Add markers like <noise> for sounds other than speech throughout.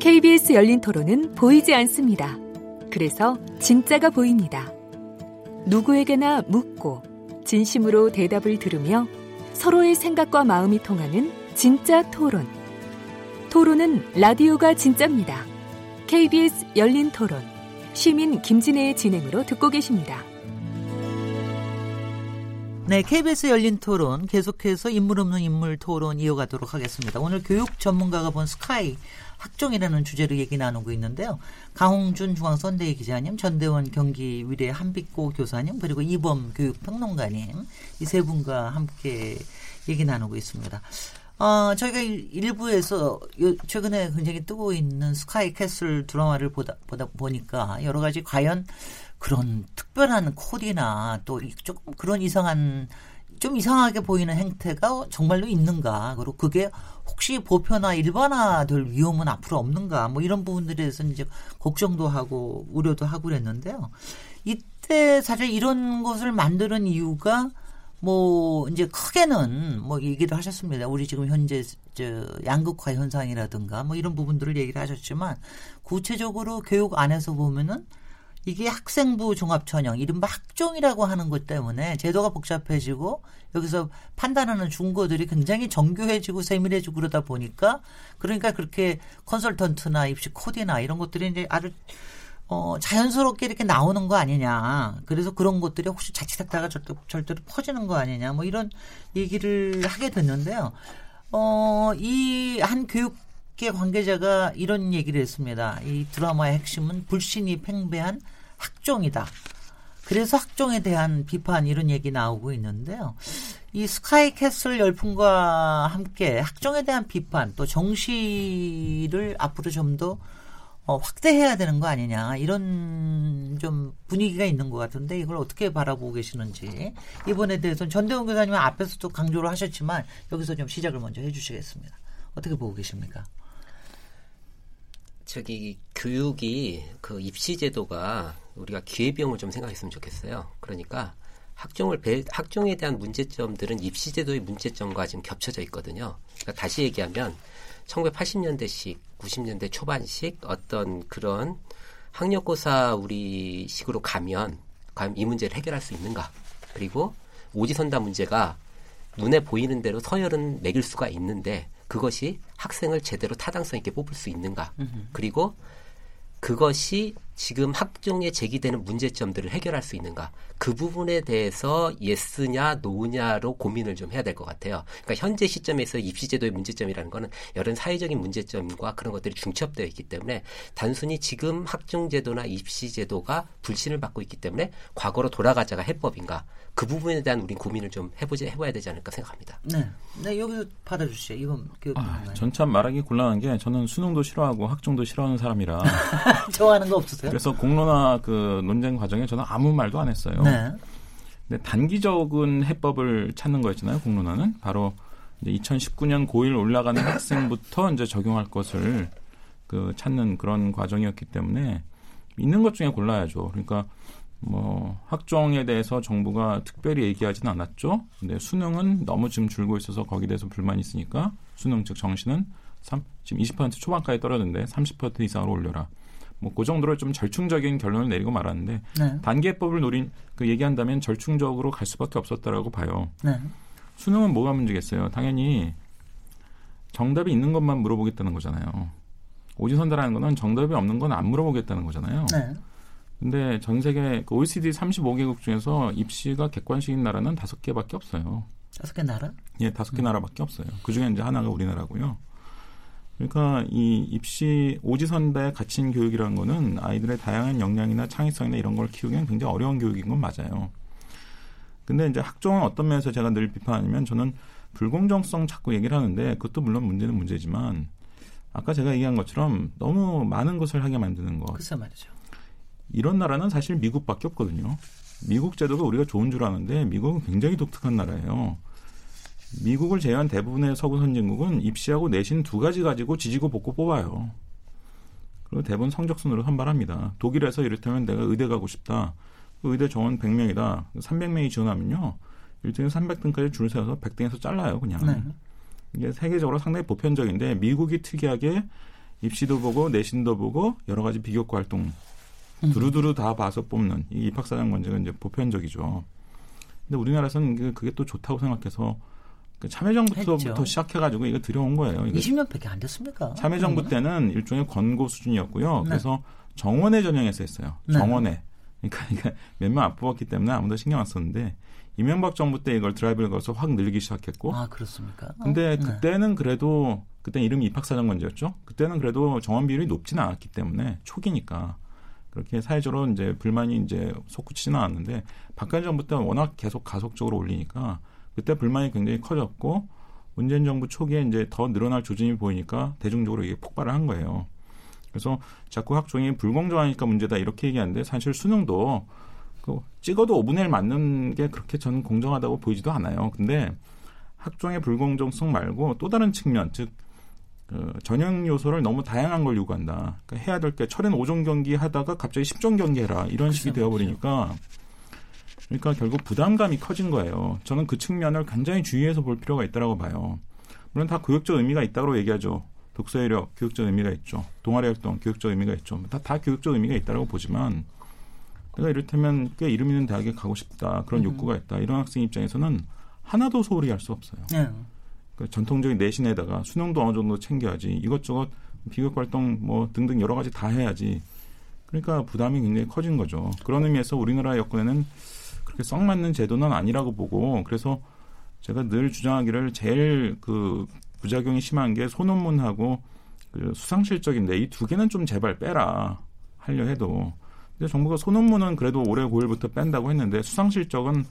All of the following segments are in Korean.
KBS 열린 토론은 보이지 않습니다. 그래서 진짜가 보입니다. 누구에게나 묻고 진심으로 대답을 들으며 서로의 생각과 마음이 통하는 진짜 토론. 토론은 라디오가 진짜입니다. KBS 열린 토론. 시민 김진애의 진행으로 듣고 계십니다. 네, KBS 열린 토론 계속해서 인물 없는 인물 토론 이어가도록 하겠습니다. 오늘 교육 전문가가 본 스카이 학종이라는 주제로 얘기 나누고 있는데요. 강홍준 중앙선데이 기자님, 전대원 경기 위례 한빛고 교사님, 그리고 이범 교육평론가님 이 세 분과 함께 얘기 나누고 있습니다. 어, 저희가 1부에서 최근에 굉장히 뜨고 있는 스카이 캐슬 드라마를 보다, 보다 보니까 여러 가지 과연 그런 특별한 코디나 또 조금 그런 이상한 좀 이상하게 보이는 행태가 정말로 있는가 그리고 그게 혹시 보편화 일반화될 위험은 앞으로 없는가 뭐 이런 부분들에 대해서 이제 걱정도 하고 우려도 하고 그랬는데요. 이때 사실 이런 것을 만드는 이유가 뭐 이제 크게는 뭐 얘기를 하셨습니다. 우리 지금 현재 저 양극화 현상이라든가 뭐 이런 부분들을 얘기를 하셨지만 구체적으로 교육 안에서 보면은 이게 학생부 종합전형 이른바 학종이라고 하는 것 때문에 제도가 복잡해지고 여기서 판단하는 중고들이 굉장히 정교해지고 세밀해지고 그러다 보니까 그러니까 그렇게 컨설턴트나 입시 코디나 이런 것들이 이제 아주 어, 자연스럽게 이렇게 나오는 거 아니냐. 그래서 그런 것들이 혹시 자칫했다가 절대, 절대로 퍼지는 거 아니냐. 뭐 이런 얘기를 하게 됐는데요. 어, 이 한 교육 계 관계자가 이런 얘기를 했습니다. 이 드라마의 핵심은 불신이 팽배한 학종이다. 그래서 학종에 대한 비판 이런 얘기 나오고 있는데요. 이 스카이 캐슬 열풍과 함께 학종에 대한 비판 또 정시를 앞으로 좀더 어, 확대해야 되는 거 아니냐 이런 좀 분위기가 있는 것 같은데 이걸 어떻게 바라보고 계시는지 이 부분에 대해서는 전대원 교사님은 앞에서도 강조를 하셨지만 여기서 좀 시작을 먼저 해주시겠습니다. 어떻게 보고 계십니까? 저기 교육이 그 입시 제도가 우리가 기회비용을 좀 생각했으면 좋겠어요. 그러니까 학종을 배, 학종에 대한 문제점들은 입시 제도의 문제점과 지금 겹쳐져 있거든요. 그러니까 다시 얘기하면 1980년대식, 90년대 초반식 어떤 그런 학력고사 우리 식으로 가면 과연 이 문제를 해결할 수 있는가? 그리고 오지선다 문제가 눈에 보이는 대로 서열은 매길 수가 있는데 그것이 학생을 제대로 타당성 있게 뽑을 수 있는가. 그리고 그것이 지금 학종에 제기되는 문제점들을 해결할 수 있는가 그 부분에 대해서 예스냐 노냐로 고민을 좀 해야 될 것 같아요. 그러니까 현재 시점에서 입시제도의 문제점이라는 거는 여러 사회적인 문제점과 그런 것들이 중첩되어 있기 때문에 단순히 지금 학종제도나 입시제도가 불신을 받고 있기 때문에 과거로 돌아가자가 해법인가 그 부분에 대한 우리 고민을 좀 해보자 해봐야 되지 않을까 생각합니다. 네, 네 여기 받아주시죠. 이건 그 아, 전참 말하기 곤란한 게 저는 수능도 싫어하고 학종도 싫어하는 사람이라 <laughs> 좋아하는 거 없으세요? 그래서 공론화 그 논쟁 과정에 저는 아무 말도 안 했어요. 네. 근데 단기적인 해법을 찾는 거였잖아요. 공론화는 바로 이제 2019년 고1 올라가는 학생부터 이제 적용할 것을 그 찾는 그런 과정이었기 때문에 있는 것 중에 골라야죠. 그러니까 뭐 학종에 대해서 정부가 특별히 얘기하지는 않았죠. 근데 수능은 너무 지금 줄고 있어서 거기에 대해서 불만이 있으니까 수능 즉 정시는 3, 지금 20% 초반까지 떨어졌는데 30% 이상으로 올려라. 뭐 그 정도로 좀 절충적인 결론을 내리고 말았는데 네. 단계법을 노린 그 얘기한다면 절충적으로 갈 수밖에 없었다라고 봐요. 네. 수능은 뭐가 문제겠어요? 당연히 정답이 있는 것만 물어보겠다는 거잖아요. 오지선다라는 거는 정답이 없는 건 안 물어보겠다는 거잖아요. 네. 근데 전 세계 그 OECD 35개국 중에서 입시가 객관식인 나라는 다섯 개밖에 없어요. 다섯 개 나라? 예, 다섯 개 음. 나라밖에 없어요. 그 중에 이제 하나가 우리나라고요. 그러니까 이 입시 오지선다에 갇힌 교육이라는 거는 아이들의 다양한 역량이나 창의성이나 이런 걸 키우기엔 굉장히 어려운 교육인 건 맞아요. 근데 이제 학종은 어떤 면에서 제가 늘 비판하냐면 저는 불공정성 자꾸 얘기를 하는데 그것도 물론 문제는 문제지만 아까 제가 얘기한 것처럼 너무 많은 것을 하게 만드는 것. 글쎄 말이죠. 이런 나라는 사실 미국밖에 없거든요. 미국 제도가 우리가 좋은 줄 아는데 미국은 굉장히 독특한 나라예요. 미국을 제외한 대부분의 서구 선진국은 입시하고 내신 두 가지 가지고 지지고 볶고 뽑아요. 그리고 대부분 성적순으로 선발합니다. 독일에서 이를테면 내가 의대 가고 싶다. 그 의대 정원 100명이다. 300명이 지원하면요. 1등에서 300등까지 줄 세워서 100등에서 잘라요, 그냥. 네. 이게 세계적으로 상당히 보편적인데 미국이 특이하게 입시도 보고 내신도 보고 여러 가지 비교과 활동 음. 두루두루 다 봐서 뽑는 이 입학사정 관제가 이제 보편적이죠. 근데 우리나라에서는 그게 또 좋다고 생각해서 그 참여정부부터 시작해가지고 이거 들여온 거예요. 20년밖에 안 됐습니까? 참여정부 음. 때는 일종의 권고 수준이었고요. 네. 그래서 정원에 전형해서 했어요. 네. 정원에. 그러니까 몇 명 안 뽑았기 때문에 아무도 신경 안 썼는데 이명박 정부 때 이걸 드라이브를 걸어서 확 늘기 시작했고. 아 그렇습니까? 근데 어? 그때는 그래도 그때 이름이 입학사정관제였죠. 그때는 그래도 정원 비율이 높지는 않았기 때문에 초기니까 그렇게 사회적으로 이제 불만이 이제 솟구치지는 않았는데 박근혜 정부 때는 워낙 계속 가속적으로 올리니까 그때 불만이 굉장히 커졌고 문재인 정부 초기에 이제 더 늘어날 조짐이 보이니까 대중적으로 이게 폭발을 한 거예요. 그래서 자꾸 학종이 불공정하니까 문제다 이렇게 얘기하는데 사실 수능도 그 찍어도 5분의 1 맞는 게 그렇게 저는 공정하다고 보이지도 않아요. 근데 학종의 불공정성 말고 또 다른 측면, 즉, 그 전형 요소를 너무 다양한 걸 요구한다. 그러니까 해야 될 게 철인 5종 경기 하다가 갑자기 10종 경기 해라. 이런 식이 되어버리니까 그 러니까 결국 부담감이 커진 거예요. 저는 그 측면을 굉장히 주의해서 볼 필요가 있다고 봐요. 물론 다 교육적 의미가 있다고 얘기하죠. 독서이력 교육적 의미가 있죠. 동아리 활동 교육적 의미가 있죠. 다, 다 교육적 의미가 있다고 보지만 내가 이를테면 꽤 이름 있는 대학에 가고 싶다 그런 음. 욕구가 있다 이런 학생 입장에서는 하나도 소홀히 할 수 없어요. 네. 그 전통적인 내신에다가 수능도 어느 정도 챙겨야지 이것저것 비교 활동 뭐 등등 여러 가지 다 해야지. 그러니까 부담이 굉장히 커진 거죠. 그런 의미에서 우리나라 여건에는 그렇게 썩 맞는 제도는 아니라고 보고 그래서 제가 늘 주장하기를 제일 그 부작용이 심한 게 소논문하고 그 수상 실적인데 이 두 개는 좀 제발 빼라 하려 해도 근데 정부가 소논문은 그래도 올해 9일부터 뺀다고 했는데 수상 실적은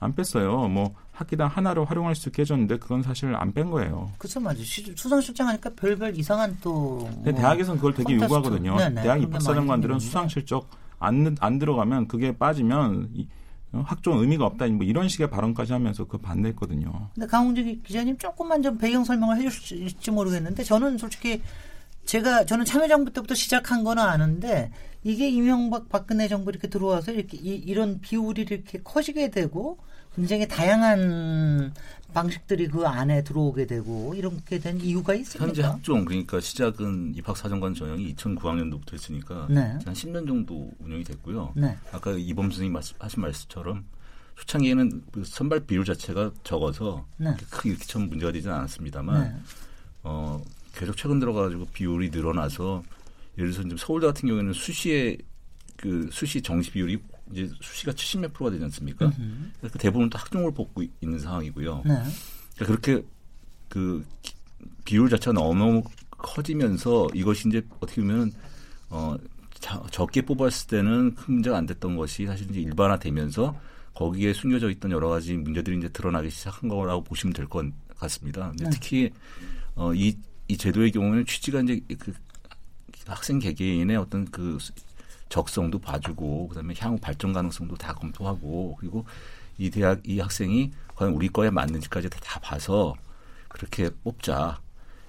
안 뺐어요. 뭐 학기당 하나를 활용할 수 있게 해줬는데 그건 사실 안 뺀 거예요. 그렇죠, 맞아요. 수상 실적 하니까 별별 이상한 또. 뭐 대학에서는 그걸 되게 요구하거든요. 네네, 대학 입학사정관들은 수상 실적 안, 안 들어가면 그게 빠지면 이, 어, 학종 의미가 없다 뭐 이런 식의 발언까지 하면서 그 반대했거든요. 근데 강홍재 기자님 조금만 좀 배경 설명을 있을지 모르겠는데 저는 솔직히 제가 저는 참여정부 때부터 시작한 거는 아는데 이게 이명박 박근혜 정부 이렇게 들어와서 이렇게 이, 런 비율이 이렇게 커지게 되고 굉장히 다양한 방식들이 그 안에 들어오게 되고 이렇게 된 이유가 있습니까? 현재 학종 그러니까 시작은 입학사정관 전형이 2009학년도부터 했으니까 네. 한 10년 정도 운영이 됐고요. 네. 아까 이범 선생님 하신 말씀처럼 초창기에는 그 선발 비율 자체가 적어서 네. 크게 이렇게 처음 문제가 되지는 않았습니다만 네. 어, 계속 최근 들어가지고 비율이 늘어나서 예를 들어서 지금 서울대 같은 경우에는 수시에 그 수시 정시 비율이 이제 수시가 70몇 프로가 되지 않습니까? 그러니까 대부분 다 학종을 뽑고 있는 상황이고요. 네. 그러니까 그렇게 그 비율 자체가 너무 커지면서 이것이 이제 어떻게 보면 어 적게 뽑았을 때는 큰 문제가 안 됐던 것이 사실 이제 일반화되면서 거기에 숨겨져 있던 여러 가지 문제들이 이제 드러나기 시작한 거라고 보시면 될 것 같습니다. 근데 네. 특히 어 이 이 제도의 경우에는 취지가 이제 그 학생 개개인의 어떤 그 적성도 봐주고 그다음에 향후 발전 가능성도 다 검토하고 그리고 이 대학 이 학생이 과연 우리 거에 맞는지까지 다 봐서 그렇게 뽑자.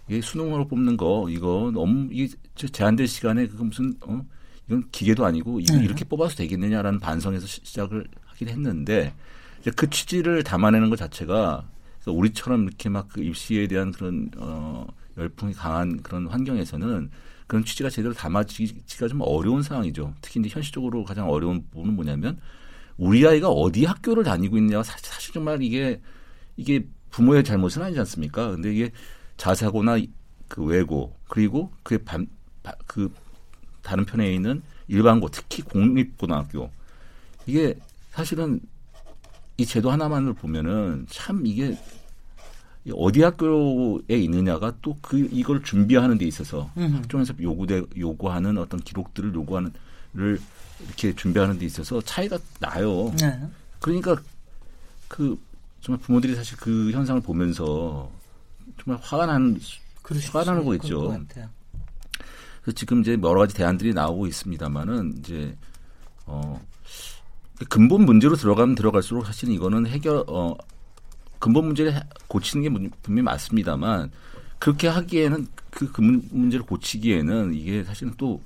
이게 수능으로 뽑는 거 이거 너무 이 제한된 시간에 그거 무슨 어 이건 기계도 아니고 이거 네. 이렇게 뽑아서 되겠느냐라는 반성에서 시작을 하긴 했는데 이제 그 취지를 담아내는 것 자체가 우리처럼 이렇게 막 그 입시에 대한 그런 어 열풍이 강한 그런 환경에서는 그런 취지가 제대로 담아지기가 좀 어려운 상황이죠. 특히 이제 현실적으로 가장 어려운 부분은 뭐냐면 우리 아이가 어디 학교를 다니고 있냐가 사실, 사실 정말 이게 이게 부모의 잘못은 아니지 않습니까? 근데 이게 자사고나 그 외고 그리고 그의 반, 그 다른 편에 있는 일반고 특히 공립고등학교 이게 사실은 이 제도 하나만을 보면은 참 이게 어디 학교에 있느냐가 또 그 이걸 준비하는 데 있어서 학종에서 요구돼 요구하는 어떤 기록들을 요구하는 를 이렇게 준비하는 데 있어서 차이가 나요. 네. 그러니까 그 정말 부모들이 사실 그 현상을 보면서 정말 화가 나는 화가 나는 거겠죠. 그래서 지금 이제 여러 가지 대안들이 나오고 있습니다만은 이제 어 근본 문제로 들어가면 들어갈수록 사실은 이거는 해결 어 근본 문제를 고치는 게 분명히 맞습니다만 그렇게 하기에는 그 근본 문제를 고치기에는 이게 사실은 또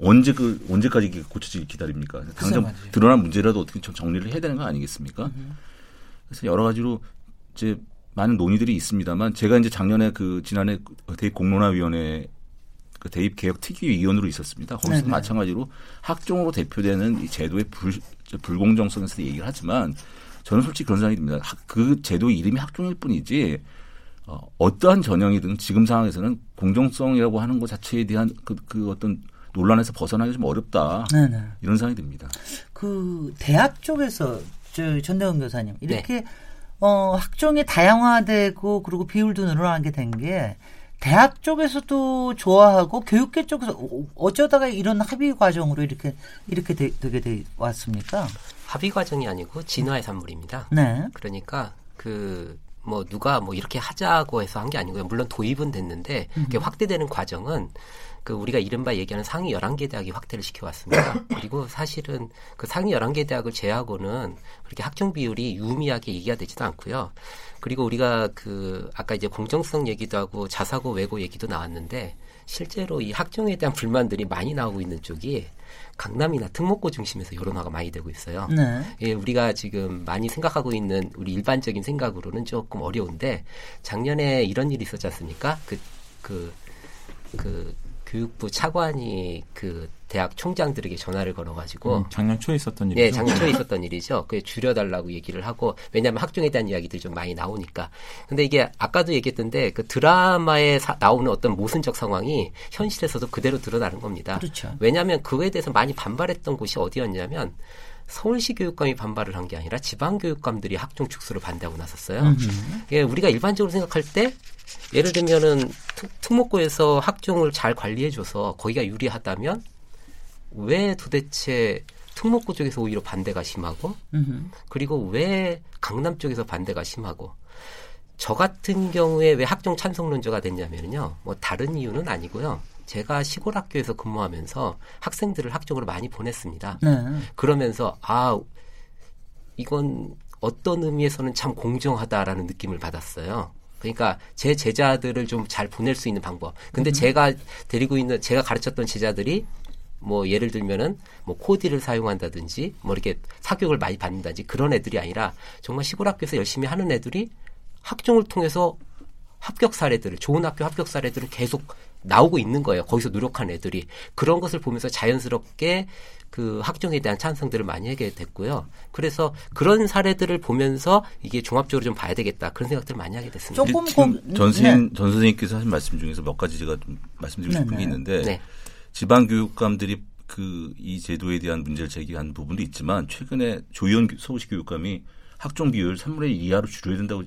언제 그 언제까지 고쳐지기 기다립니까? 당장 드러난 문제라도 어떻게 정리를 해야 되는 거 아니겠습니까? 그래서 여러 가지로 이제 많은 논의들이 있습니다만 제가 이제 작년에 그 지난해 대공론화 위원회 그 대입 개혁 특위 위원으로 있었습니다. 거기서 네네. 마찬가지로 학종으로 대표되는 이 제도의 불, 불공정성에서 얘기를 하지만 저는 솔직히 그런 생각이 듭니다. 그 제도 이름이 학종일 뿐이지 어, 어떠한 전형이든 지금 상황에서는 공정성이라고 하는 것 자체에 대한 그, 그 어떤 논란에서 벗어나기 좀 어렵다. 네네. 이런 생각이 듭니다. 그 대학 쪽에서 저 전대원 교사님 이렇게 네. 어, 학종이 다양화되고 그리고 비율도 늘어나게 된 게 대학 쪽에서도 좋아하고 교육계 쪽에서 어쩌다가 이런 합의 과정으로 이렇게 이렇게 되, 되게 돼 왔습니까? 합의 과정이 아니고 진화의 산물입니다. 네. 그러니까 그뭐 누가 뭐 이렇게 하자고 해서 한 게 아니고요. 물론 도입은 됐는데 그게 확대되는 과정은 그 우리가 이른바 얘기하는 상위 11개 대학이 확대를 시켜왔습니다. <laughs> 그리고 사실은 그 상위 11개 대학을 제하고는 그렇게 학종 비율이 유의미하게 얘기가 되지도 않고요. 그리고 우리가 그 아까 이제 공정성 얘기도 하고 자사고 외고 얘기도 나왔는데 실제로 이 학종에 대한 불만들이 많이 나오고 있는 쪽이 강남이나 특목고 중심에서 여론화가 많이 되고 있어요. 네. 예, 우리가 지금 많이 생각하고 있는 우리 일반적인 생각으로는 조금 어려운데 작년에 이런 일이 있었지 않습니까? 그, 그, 그 교육부 차관이 그 대학 총장들에게 전화를 걸어가지고 음, 작년 초에 있었던 일이죠. 네, 작년 초에 있었던 일이죠. 그 줄여달라고 얘기를 하고 왜냐하면 학종에 대한 이야기들이 좀 많이 나오니까. 근데 이게 아까도 얘기했던데 그 드라마에 사, 나오는 어떤 모순적 상황이 현실에서도 그대로 드러나는 겁니다. 그렇죠. 왜냐하면 그거에 대해서 많이 반발했던 곳이 어디였냐면 서울시 교육감이 반발을 한 게 아니라 지방 교육감들이 학종 축소를 반대하고 나섰어요. 예, 우리가 일반적으로 생각할 때 예를 들면은 특, 목고에서 학종을 잘 관리해줘서 거기가 유리하다면 왜 도대체 특목고 쪽에서 오히려 반대가 심하고 그리고 왜 강남 쪽에서 반대가 심하고 저 같은 경우에 왜 학종 찬성론자가 됐냐면요. 뭐 다른 이유는 아니고요. 제가 시골 학교에서 근무하면서 학생들을 학종으로 많이 보냈습니다. 네. 그러면서 아 이건 어떤 의미에서는 참 공정하다라는 느낌을 받았어요. 그러니까 제 제자들을 좀 잘 보낼 수 있는 방법. 근데 음. 제가 데리고 있는 제가 가르쳤던 제자들이 뭐 예를 들면은 뭐 코디를 사용한다든지 뭐 이렇게 사교육을 많이 받는다든지 그런 애들이 아니라 정말 시골 학교에서 열심히 하는 애들이 학종을 통해서 합격 사례들을 좋은 학교 합격 사례들을 계속 나오고 있는 거예요. 거기서 노력한 애들이 그런 것을 보면서 자연스럽게 그 학종에 대한 찬성들을 많이 하게 됐고요. 그래서 그런 사례들을 보면서 이게 종합적으로 좀 봐야 되겠다 그런 생각들을 많이 하게 됐습니다. 조금 지금 전 선생님 네. 전 선생님께서 하신 말씀 중에서 몇 가지 제가 좀 말씀드리고 싶은 네, 게 네. 있는데 네. 지방 교육감들이 그 이 제도에 대한 문제를 제기한 부분도 있지만 최근에 조희원 서울시 교육감이 학종 비율 3분의 1 이하로 줄여야 된다고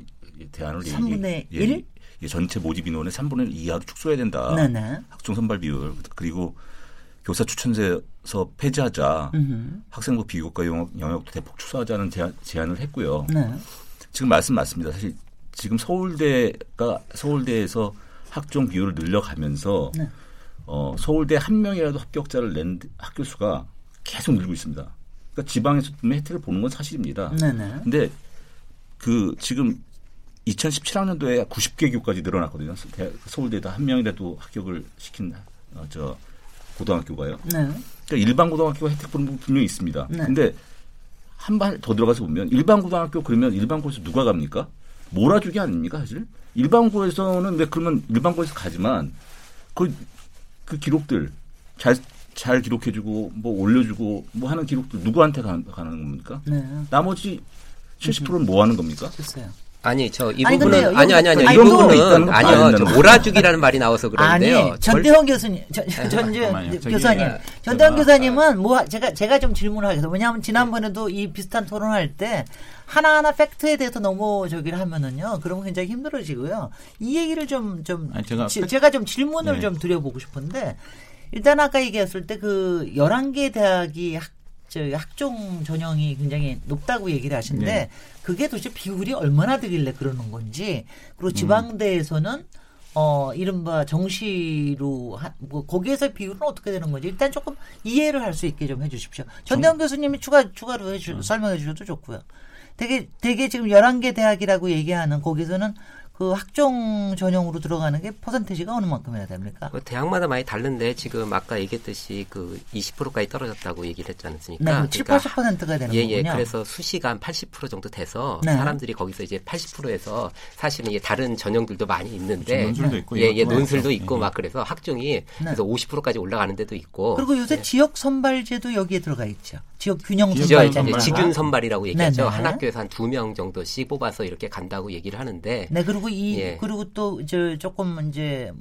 대안을 3분의 얘기, 1? 예, 전체 모집 인원의 3분의 1 이하로 축소해야 된다. 네네. 학종 선발 비율 그리고 교사 추천제에서 폐지하자. 으흠. 학생부 비교과 영역, 영역도 대폭 축소하자는 제안, 제안 을 했고요. 네. 지금 말씀 맞습니다. 사실 지금 서울대가 서울대에서 학종 비율을 늘려가면서 네. 어, 서울대 한 명이라도 합격자를 낸 학교 수가 계속 늘고 있습니다. 그러니까 지방에서 혜택을 보는 건 사실입니다. 네네. 근데 그 지금 2017학년도에 90개 교까지 늘어났거든요. 서울대에다 한 명이라도 합격을 시킨 어, 저 고등학교가요. 네. 그러니까 일반 고등학교가 혜택 보는 부분 분명히 있습니다. 네. 근데 한 발 더 들어가서 보면 일반 고등학교 그러면 일반 고에서 누가 갑니까? 몰아주기 아닙니까 사실? 일반 고에서는 왜 그러면 일반 고에서 가지만 그, 그 기록들 잘, 잘 기록해주고 뭐 올려주고 뭐 하는 기록들 누구한테 가, 는 겁니까? 네. 나머지 70%는 뭐 하는 겁니까? 글쎄요. 아니 저 이 부분은 아니 아니 아니 이 부분은 아니요 저 몰아주기라는 말이 나와서 그런데요. 아니 전대원 교수님 전전 교사님 전대원 교사님은 뭐 제가 제가 좀 질문을 하겠어요. 왜냐하면 지난번에도 이 비슷한 토론할 때 하나하나 팩트에 대해서 너무 저기를 하면은요. 그러면 굉장히 힘들어지고요. 이 얘기를 좀좀 좀 제가, 제가 좀 질문을 네. 좀 드려보고 싶은데 일단 아까 얘기했을 때그 11개 대학이 학, 저 학종 전형이 굉장히 높다고 얘기를 하시는데 네. 그게 도대체 비율이 얼마나 되길래 그러는 건지 그리고 지방대에서는 어 이른바 정시로 한, 뭐 거기에서 비율은 어떻게 되는 건지 일단 조금 이해를 할 수 있게 좀 해주십시오. 전대원 교수님이 추가 추가로 해주, 음. 설명해 주셔도 좋고요. 되게 되게 지금 11개 대학이라고 얘기하는 거기서는 그 학종 전형으로 들어가는 게 퍼센테이지가 어느 만큼 해야 됩니까? 그 대학마다 많이 다른데 지금 아까 얘기했듯이 그 20%까지 떨어졌다고 얘기를 했지 않습니까? 네, 그 7, 그러니까 80%가 되는 예, 거군요. 예. 그래서 수시가 한80% 정도 돼서 네. 사람들이 거기서 이제 80%에서 사실은 이게 다른 전형들도 많이 있는데 그렇죠. 논술도 있고 예, 예, 논술도 있고 예. 막 그래서 학종이 네. 그래서 50%까지 올라가는 데도 있고 그리고 요새 예. 지역 선발제도 여기에 들어가 있죠. 지역 균형 선발제. 지균 선발이라고 얘기하죠. 네네. 한 학교에서 한 두 명 정도씩 뽑아서 이렇게 간다고 얘기를 하는데 네, 그리고 이 예. 그리고 또 저 조금 이제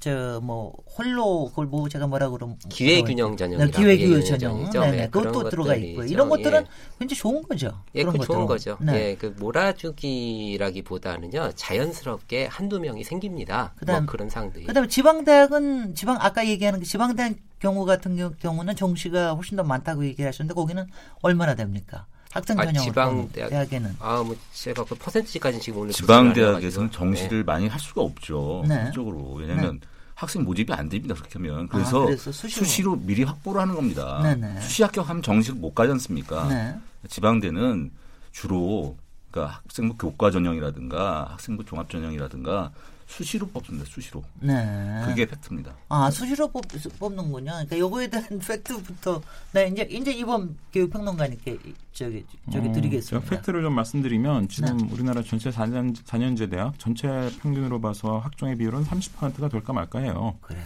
저 뭐 홀로 그걸 뭐 제가 뭐라 그러면 기회 균형 전형 네, 기회 균형 전형 네, 네. 그것도 들어가 있고 이런 것들은 예. 굉장히 좋은 거죠. 예, 그 좋은 거죠. 네. 예, 그 몰아주기라기보다는요 자연스럽게 한두 명이 생깁니다. 뭐 그다음 뭐 그런 상들이. 그다음에 지방 대학은 지방 아까 얘기하는 그 지방 대학 경우 같은 경우는 정시가 훨씬 더 많다고 얘기하셨는데 거기는 얼마나 됩니까? 학생 전형 아, 지방 대학, 에는 아뭐 제가 그 퍼센트까지 지금 오늘 지방 대학에서는 정시를 네. 많이 할 수가 없죠. 네. 실적으로 왜냐하면 네. 학생 모집이 안 됩니다. 그렇게 하면 그래서, 아, 그래서 수시로. 수시로. 미리 확보를 하는 겁니다. 네네. 수시 합격하면 정시를 못 가지 않습니까? 네. 지방대는 주로 그러니까 학생부 교과 전형이라든가 학생부 종합 전형이라든가 수시로 뽑습니다. 수시로. 네. 그게 팩트입니다. 아 수시로 뽑, 뽑는군요. 그러니까 요거에 대한 <laughs> 팩트부터 네 이제 이제 이번 교육평론가님께 저기 저기 어, 드리겠습니다. 팩트를 좀 말씀드리면 지금 네. 우리나라 전체 4년 4년제 대학 전체 평균으로 봐서 학종의 비율은 30%가 될까 말까 해요. 그래요.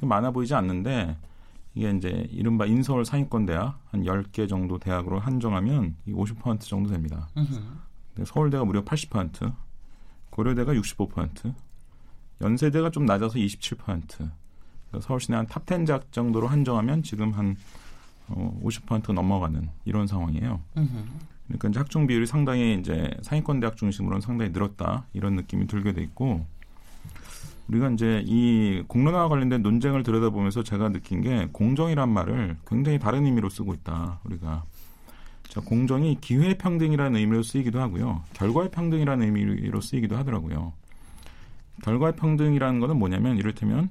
많아 보이지 않는데 이게 이제 이른바 인서울 상위권 대학 한 10개 정도 대학으로 한정하면 이50% 정도 됩니다. 서울대가 무려 80%, 고려대가 65%, 연세대가 좀 낮아서 27%. 그러니까 서울 시내 한 top 10 작 정도로 한정하면 지금 한 어, 50% 넘어가는 이런 상황이에요. 그러니까 이제 학종 비율이 상당히 이제 상위권 대학 중심으로는 상당히 늘었다 이런 느낌이 들게 돼 있고 우리가 이제 이 공론화와 관련된 논쟁을 들여다보면서 제가 느낀 게 공정이란 말을 굉장히 다른 의미로 쓰고 있다 우리가 자, 공정이 기회 평등이라는 의미로 쓰이기도 하고요 결과의 평등이라는 의미로 쓰이기도 하더라고요. 결과 평등이라는 것은 뭐냐면 이를테면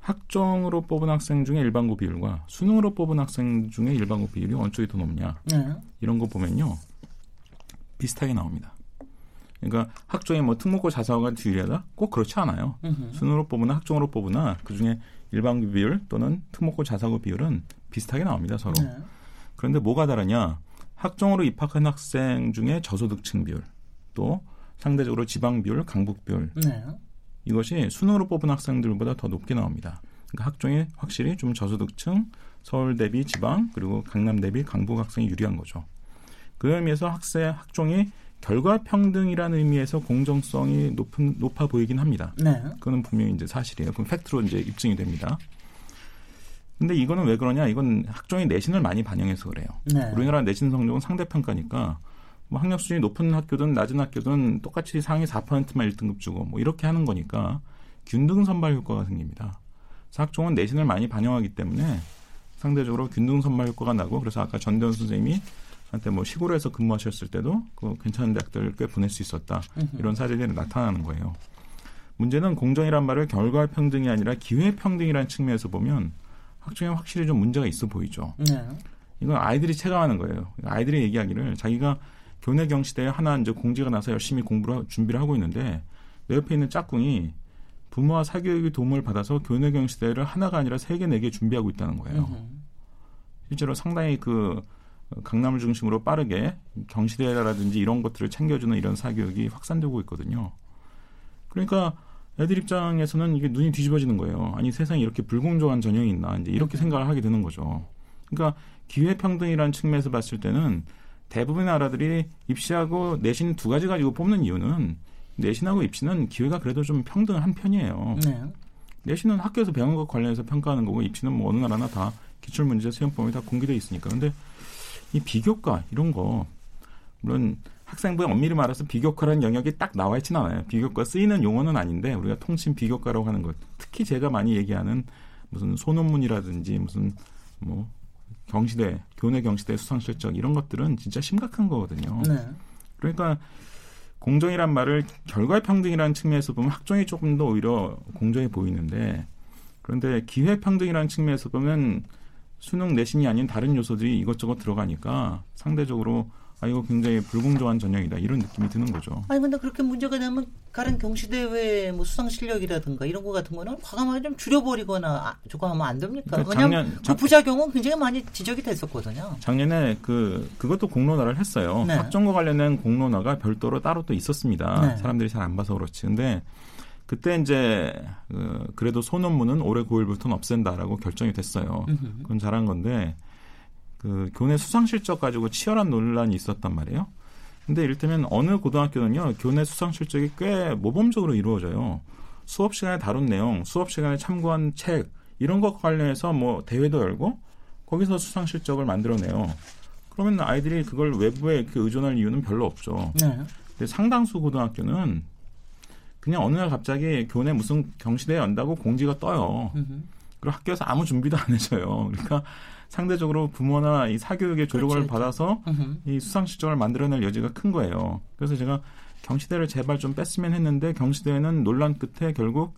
학종으로 뽑은 학생 중에 일반고 비율과 수능으로 뽑은 학생 중에 일반고 비율이 어느 쪽이 더 높냐 네. 이런 거 보면요 비슷하게 나옵니다. 그러니까 학종에 뭐 특목고 자사고가 유리하다? 꼭 그렇지 않아요. 으흠. 수능으로 뽑으나 학종으로 뽑으나 그 중에 일반고 비율 또는 특목고 자사고 비율은 비슷하게 나옵니다 서로. 네. 그런데 뭐가 다르냐? 학종으로 입학한 학생 중에 저소득층 비율 또 상대적으로 지방 비율, 강북 비율 네. 이것이 수능으로 뽑은 학생들보다 더 높게 나옵니다. 그러니까 학종이 확실히 좀 저소득층, 서울 대비 지방 그리고 강남 대비 강북 학생이 유리한 거죠. 그 의미에서 학생 학종이 결과 평등이라는 의미에서 공정성이 높은 높아 보이긴 합니다. 네. 그거는 분명히 이제 사실이에요. 그럼 팩트로 이제 입증이 됩니다. 근데 이거는 왜 그러냐? 이건 학종이 내신을 많이 반영해서 그래요. 네. 우리나라 내신 성적은 상대평가니까 뭐 학력 수준이 높은 학교든 낮은 학교든 똑같이 상위 4%만 1등급 주고 뭐 이렇게 하는 거니까 균등 선발 효과가 생깁니다. 학종은 내신을 많이 반영하기 때문에 상대적으로 균등 선발 효과가 나고 그래서 아까 전대원 선생님이 한테 뭐 시골에서 근무하셨을 때도 그 괜찮은 대학들을 꽤 보낼 수 있었다 이런 사례들이 나타나는 거예요. 문제는 공정이란 말을 결과 평등이 아니라 기회 평등이라는 측면에서 보면 학종에 확실히 좀 문제가 있어 보이죠. 네. 이건 아이들이 체감하는 거예요. 아이들이 얘기하기를 자기가 교내 경시대에 하나 이제 공지가 나서 열심히 공부를 준비를 하고 있는데 내 옆에 있는 짝꿍이 부모와 사교육의 도움을 받아서 교내 경시대를 하나가 아니라 세 개, 네 개 준비하고 있다는 거예요. 실제로 상당히 그 강남을 중심으로 빠르게 경시대라든지 이런 것들을 챙겨주는 이런 사교육이 확산되고 있거든요. 그러니까 애들 입장에서는 이게 눈이 뒤집어지는 거예요. 아니 세상에 이렇게 불공정한 전형이 있나 이제 이렇게 생각을 하게 되는 거죠. 그러니까 기회 평등이라는 측면에서 봤을 때는 대부분의 나라들이 입시하고 내신 두 가지 가지고 뽑는 이유는 내신하고 입시는 기회가 그래도 좀 평등한 편이에요. 네. 내신은 학교에서 배운 것 관련해서 평가하는 거고 입시는 뭐 어느 나라나 다 기출 문제 수행법이 다 공개돼 있으니까. 근데 이 비교과 이런 거 물론 학생부에 엄밀히 말해서 비교과라는 영역이 딱 나와 있지는 않아요. 비교과 쓰이는 용어는 아닌데 우리가 통신 비교과라고 하는 것 특히 제가 많이 얘기하는 무슨 소논문이라든지 무슨 뭐 경시대, 교내 경시대 수상 실적 이런 것들은 진짜 심각한 거거든요. 네. 그러니까 공정이란 말을 결과 평등이라는 측면에서 보면 학종이 조금 더 오히려 공정해 보이는데 그런데 기회 평등이라는 측면에서 보면 수능 내신이 아닌 다른 요소들이 이것저것 들어가니까 상대적으로 아 이거 굉장히 불공정한 전형이다 이런 느낌이 드는 거죠. 아니 근데 그렇게 문제가 되면 다른 경시대회 뭐 수상 실력이라든가 이런 거 같은 거는 과감하게 좀 줄여버리거나 아, 저거 하면 안 됩니까? 그러니까 왜냐하면 작년, 그 부작용은 굉장히 많이 지적이 됐었거든요. 작년에 그 그것도 공론화를 했어요. 네. 학종과 관련된 공론화가 별도로 따로 또 있었습니다. 네. 사람들이 잘 안 봐서 그렇지. 근데 그때 이제 그 그래도 소논문은 올해 9일부터는 없앤다라고 결정이 됐어요. 그건 잘한 건데 그 교내 수상 실적 가지고 치열한 논란이 있었단 말이에요. 근데 이를테면 어느 고등학교는요 교내 수상 실적이 꽤 모범적으로 이루어져요. 수업 시간에 다룬 내용, 수업 시간에 참고한 책 이런 것 관련해서 뭐 대회도 열고 거기서 수상 실적을 만들어내요. 그러면 아이들이 그걸 외부에 그 의존할 이유는 별로 없죠. 네. 근데 상당수 고등학교는 그냥 어느 날 갑자기 교내 무슨 경시대회 연다고 공지가 떠요. 그리고 학교에서 아무 준비도 안 해줘요. 그러니까 상대적으로 부모나 이 사교육의 조력을 그렇죠, 받아서 그렇죠. 이 수상 실적을 만들어낼 여지가 큰 거예요. 그래서 제가 경시대를 제발 좀 뺐으면 했는데 경시대회는 논란 끝에 결국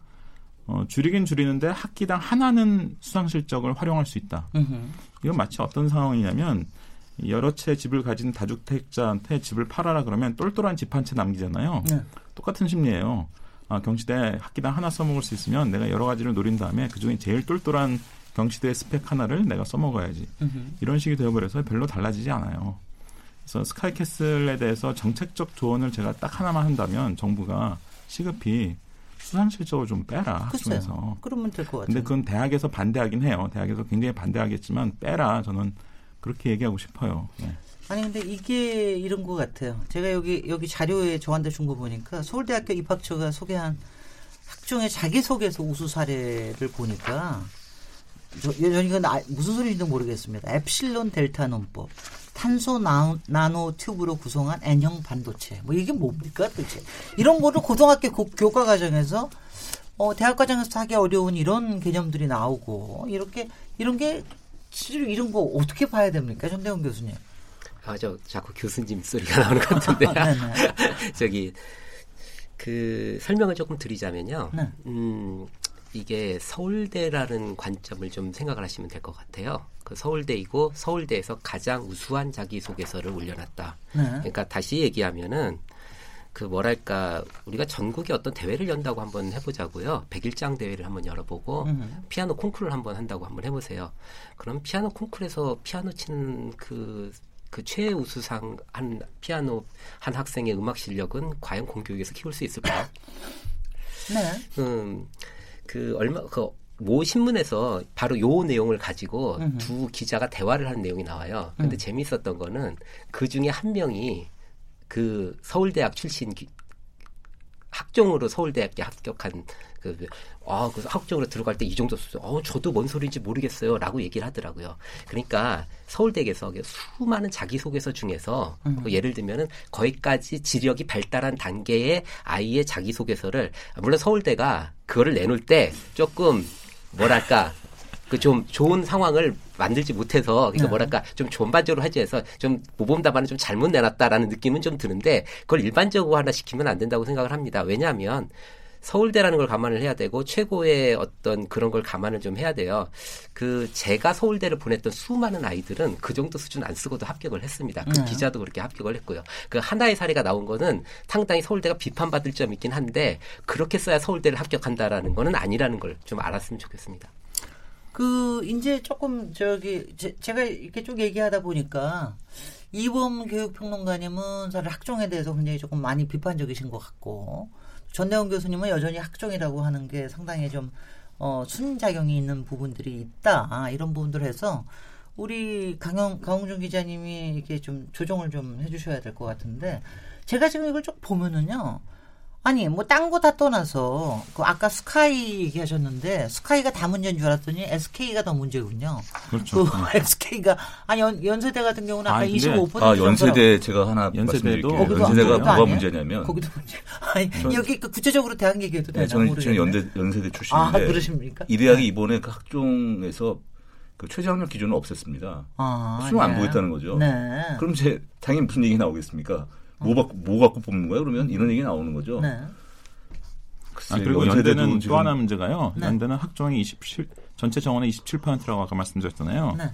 어, 줄이긴 줄이는데 학기당 하나는 수상 실적을 활용할 수 있다. 이건 마치 어떤 상황이냐면 여러 채 집을 가진 다주택자한테 집을 팔아라 그러면 똘똘한 집 한 채 남기잖아요. 네. 똑같은 심리예요. 아, 경시대 학기당 하나 써먹을 수 있으면 내가 여러 가지를 노린 다음에 그중에 제일 똘똘한 경시대 스펙 하나를 내가 써먹어야지. 으흠. 이런 식이 되어버려서 별로 달라지지 않아요. 그래서 스카이캐슬에 대해서 정책적 조언을 제가 딱 하나만 한다면 정부가 시급히 수상 실적을 좀 빼라 학중에서. 그러면 될 것 같아요. 근데 그건 대학에서 반대하긴 해요. 대학에서 굉장히 반대하겠지만 빼라 저는 그렇게 얘기하고 싶어요. 네. 아니 근데 이게 이런 것 같아요. 제가 여기 여기 자료에 저한테 준 거 보니까 서울대학교 입학처가 소개한 학종의 자기소개서 우수 사례를 보니까 저, 이건 아, 무슨 소리인지 모르겠습니다. 엡실론 델타 논법, 탄소 나노, 나노 튜브로 구성한 N형 반도체. 뭐 이게 뭡니까 도대체? 이런 거를 고등학교 고, 교과 과정에서 어, 대학 과정에서 하기 어려운 이런 개념들이 나오고 이렇게 이런 게 실제로 이런 거 어떻게 봐야 됩니까, 전대원 교수님? 아, 저 자꾸 교수님 소리가 나오는 것 같은데. 아, <laughs> <laughs> 저기 그 설명을 조금 드리자면요. 네. 음, 이게 서울대라는 관점을 좀 생각을 하시면 될 것 같아요. 그 서울대이고 서울대에서 가장 우수한 자기소개서를 올려놨다. 네. 그러니까 다시 얘기하면은 그 뭐랄까 우리가 전국에 어떤 대회를 연다고 한번 해보자고요. 백일장 대회를 한번 열어보고 음. 피아노 콩쿠르를 한번 한다고 한번 해보세요. 그럼 피아노 콩쿠르에서 피아노 치는 그, 그 최우수상 한 피아노 한 학생의 음악 실력은 과연 공교육에서 키울 수 있을까요? 네. 음, 그 얼마 그 모 신문에서 바로 요 내용을 가지고 음흠. 두 기자가 대화를 한 내용이 나와요. 근데 음. 재미있었던 거는 그 중에 한 명이 그 서울대학 출신 기, 학종으로 서울대학에 합격한 그, 아, 그 학종으로 들어갈 때 이 정도 수준, 어, 저도 뭔 소리인지 모르겠어요. 라고 얘기를 하더라고요. 그러니까 서울대에서 수많은 자기소개서 중에서 음. 뭐 예를 들면은 거기까지 지력이 발달한 단계의 아이의 자기소개서를, 물론 서울대가 그거를 내놓을 때 조금 뭐랄까, 그 좀 좋은 상황을 만들지 못해서 그러니까 네. 뭐랄까 좀 전반적으로 하지 해서 좀 모범 답안을 좀 잘못 내놨다라는 느낌은 좀 드는데 그걸 일반적으로 하나 시키면 안 된다고 생각을 합니다. 왜냐하면 서울대라는 걸 감안을 해야 되고 최고의 어떤 그런 걸 감안을 좀 해야 돼요. 그 제가 서울대를 보냈던 수많은 아이들은 그 정도 수준 안 쓰고도 합격을 했습니다. 그 네. 기자도 그렇게 합격을 했고요. 그 하나의 사례가 나온 거는 상당히 서울대가 비판받을 점이 있긴 한데 그렇게 써야 서울대를 합격한다라는 거는 아니라는 걸 좀 알았으면 좋겠습니다. 그 이제 조금 저기 제, 가 이렇게 쭉 얘기하다 보니까 이범 교육평론가님은 사실 학종에 대해서 굉장히 조금 많이 비판적이신 것 같고 전대원 교수님은 여전히 학종이라고 하는 게 상당히 좀 어, 순작용이 있는 부분들이 있다 아, 이런 부분들 해서 우리 강영 강홍준 기자님이 이렇게 좀 조정을 좀 해주셔야 될 것 같은데 제가 지금 이걸 쭉 보면은요. 아니 뭐 딴 거 다 떠나서 그 아까 스카이 얘기하셨는데 스카이가 다 문제인 줄 알았더니 SK가 더 문제군요. 그렇죠. 그 네. <laughs> SK가 아니 연, 연세대 같은 경우는 아까 아, 25%. 아 연세대 제가 하나 연세대도 연세대가 뭐가 문제냐면 거기도 문제. <laughs> 아니 전, 여기 그 구체적으로 대학 얘기해도 되나 네, 저는 모르겠네. 연대 연세대 출신인데. 아 그러십니까? 이 대학이 네. 이번에 그 학종에서 그 최저학력 기준을 없앴습니다. 아, 수능 네. 안 보겠다는 거죠. 네. 그럼 제 당연히 무슨 얘기 나오겠습니까? 뭐, 갖고, 뭐 갖고 뽑는 거야? 그러면 이런 얘기 나오는 거죠. 네. 글쎄, 아, 그리고 연대는 또 하나 문제가요. 네. 연대는 학종이 27, 전체 정원의 27%라고 아까 말씀드렸잖아요. 네.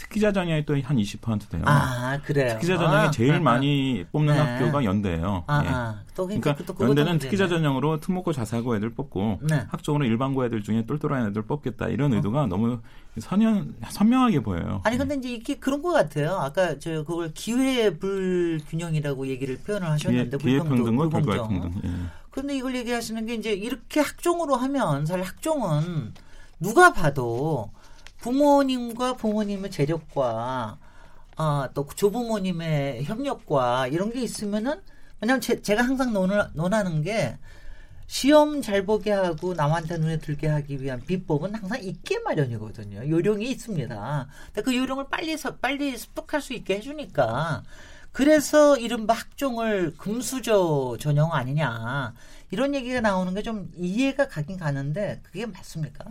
특기자 전형이 또 한 20% 돼요. 아, 그래요. 특기자 전형이 아, 제일 아, 많이 뽑는 네. 학교가 연대예요. 아, 예. 아. 또 그러니까 또 그것도 연대는. 특기자 전형으로 특목고 자사고 애들 뽑고 네. 학종으로 일반고 애들 중에 똘똘한 애들 뽑겠다 이런 의도가 너무 선연, 선명하게 보여요. 아니 근데 이제 이게 그런 것 같아요. 아까 저 그걸 기회 불균형이라고 얘기를 표현을 하셨는데 기회, 불평등, 기회평등과 불공정. 결과평등. 예. 그런데 이걸 얘기하시는 게 이제 이렇게 학종으로 하면 사실 학종은 누가 봐도 부모님과 부모님의 재력과 아, 또 조부모님의 협력과 이런 게 있으면은 왜냐면 제, 제가 항상 논하, 논하는 게 시험 잘 보게 하고 남한테 눈에 들게 하기 위한 비법은 항상 있게 마련이거든요. 요령이 있습니다. 근데 그 요령을 빨리 서, 빨리 습득할 수 있게 해주니까 그래서 이른바 학종을 금수저 전형 아니냐 이런 얘기가 나오는 게 좀 이해가 가긴 가는데 그게 맞습니까?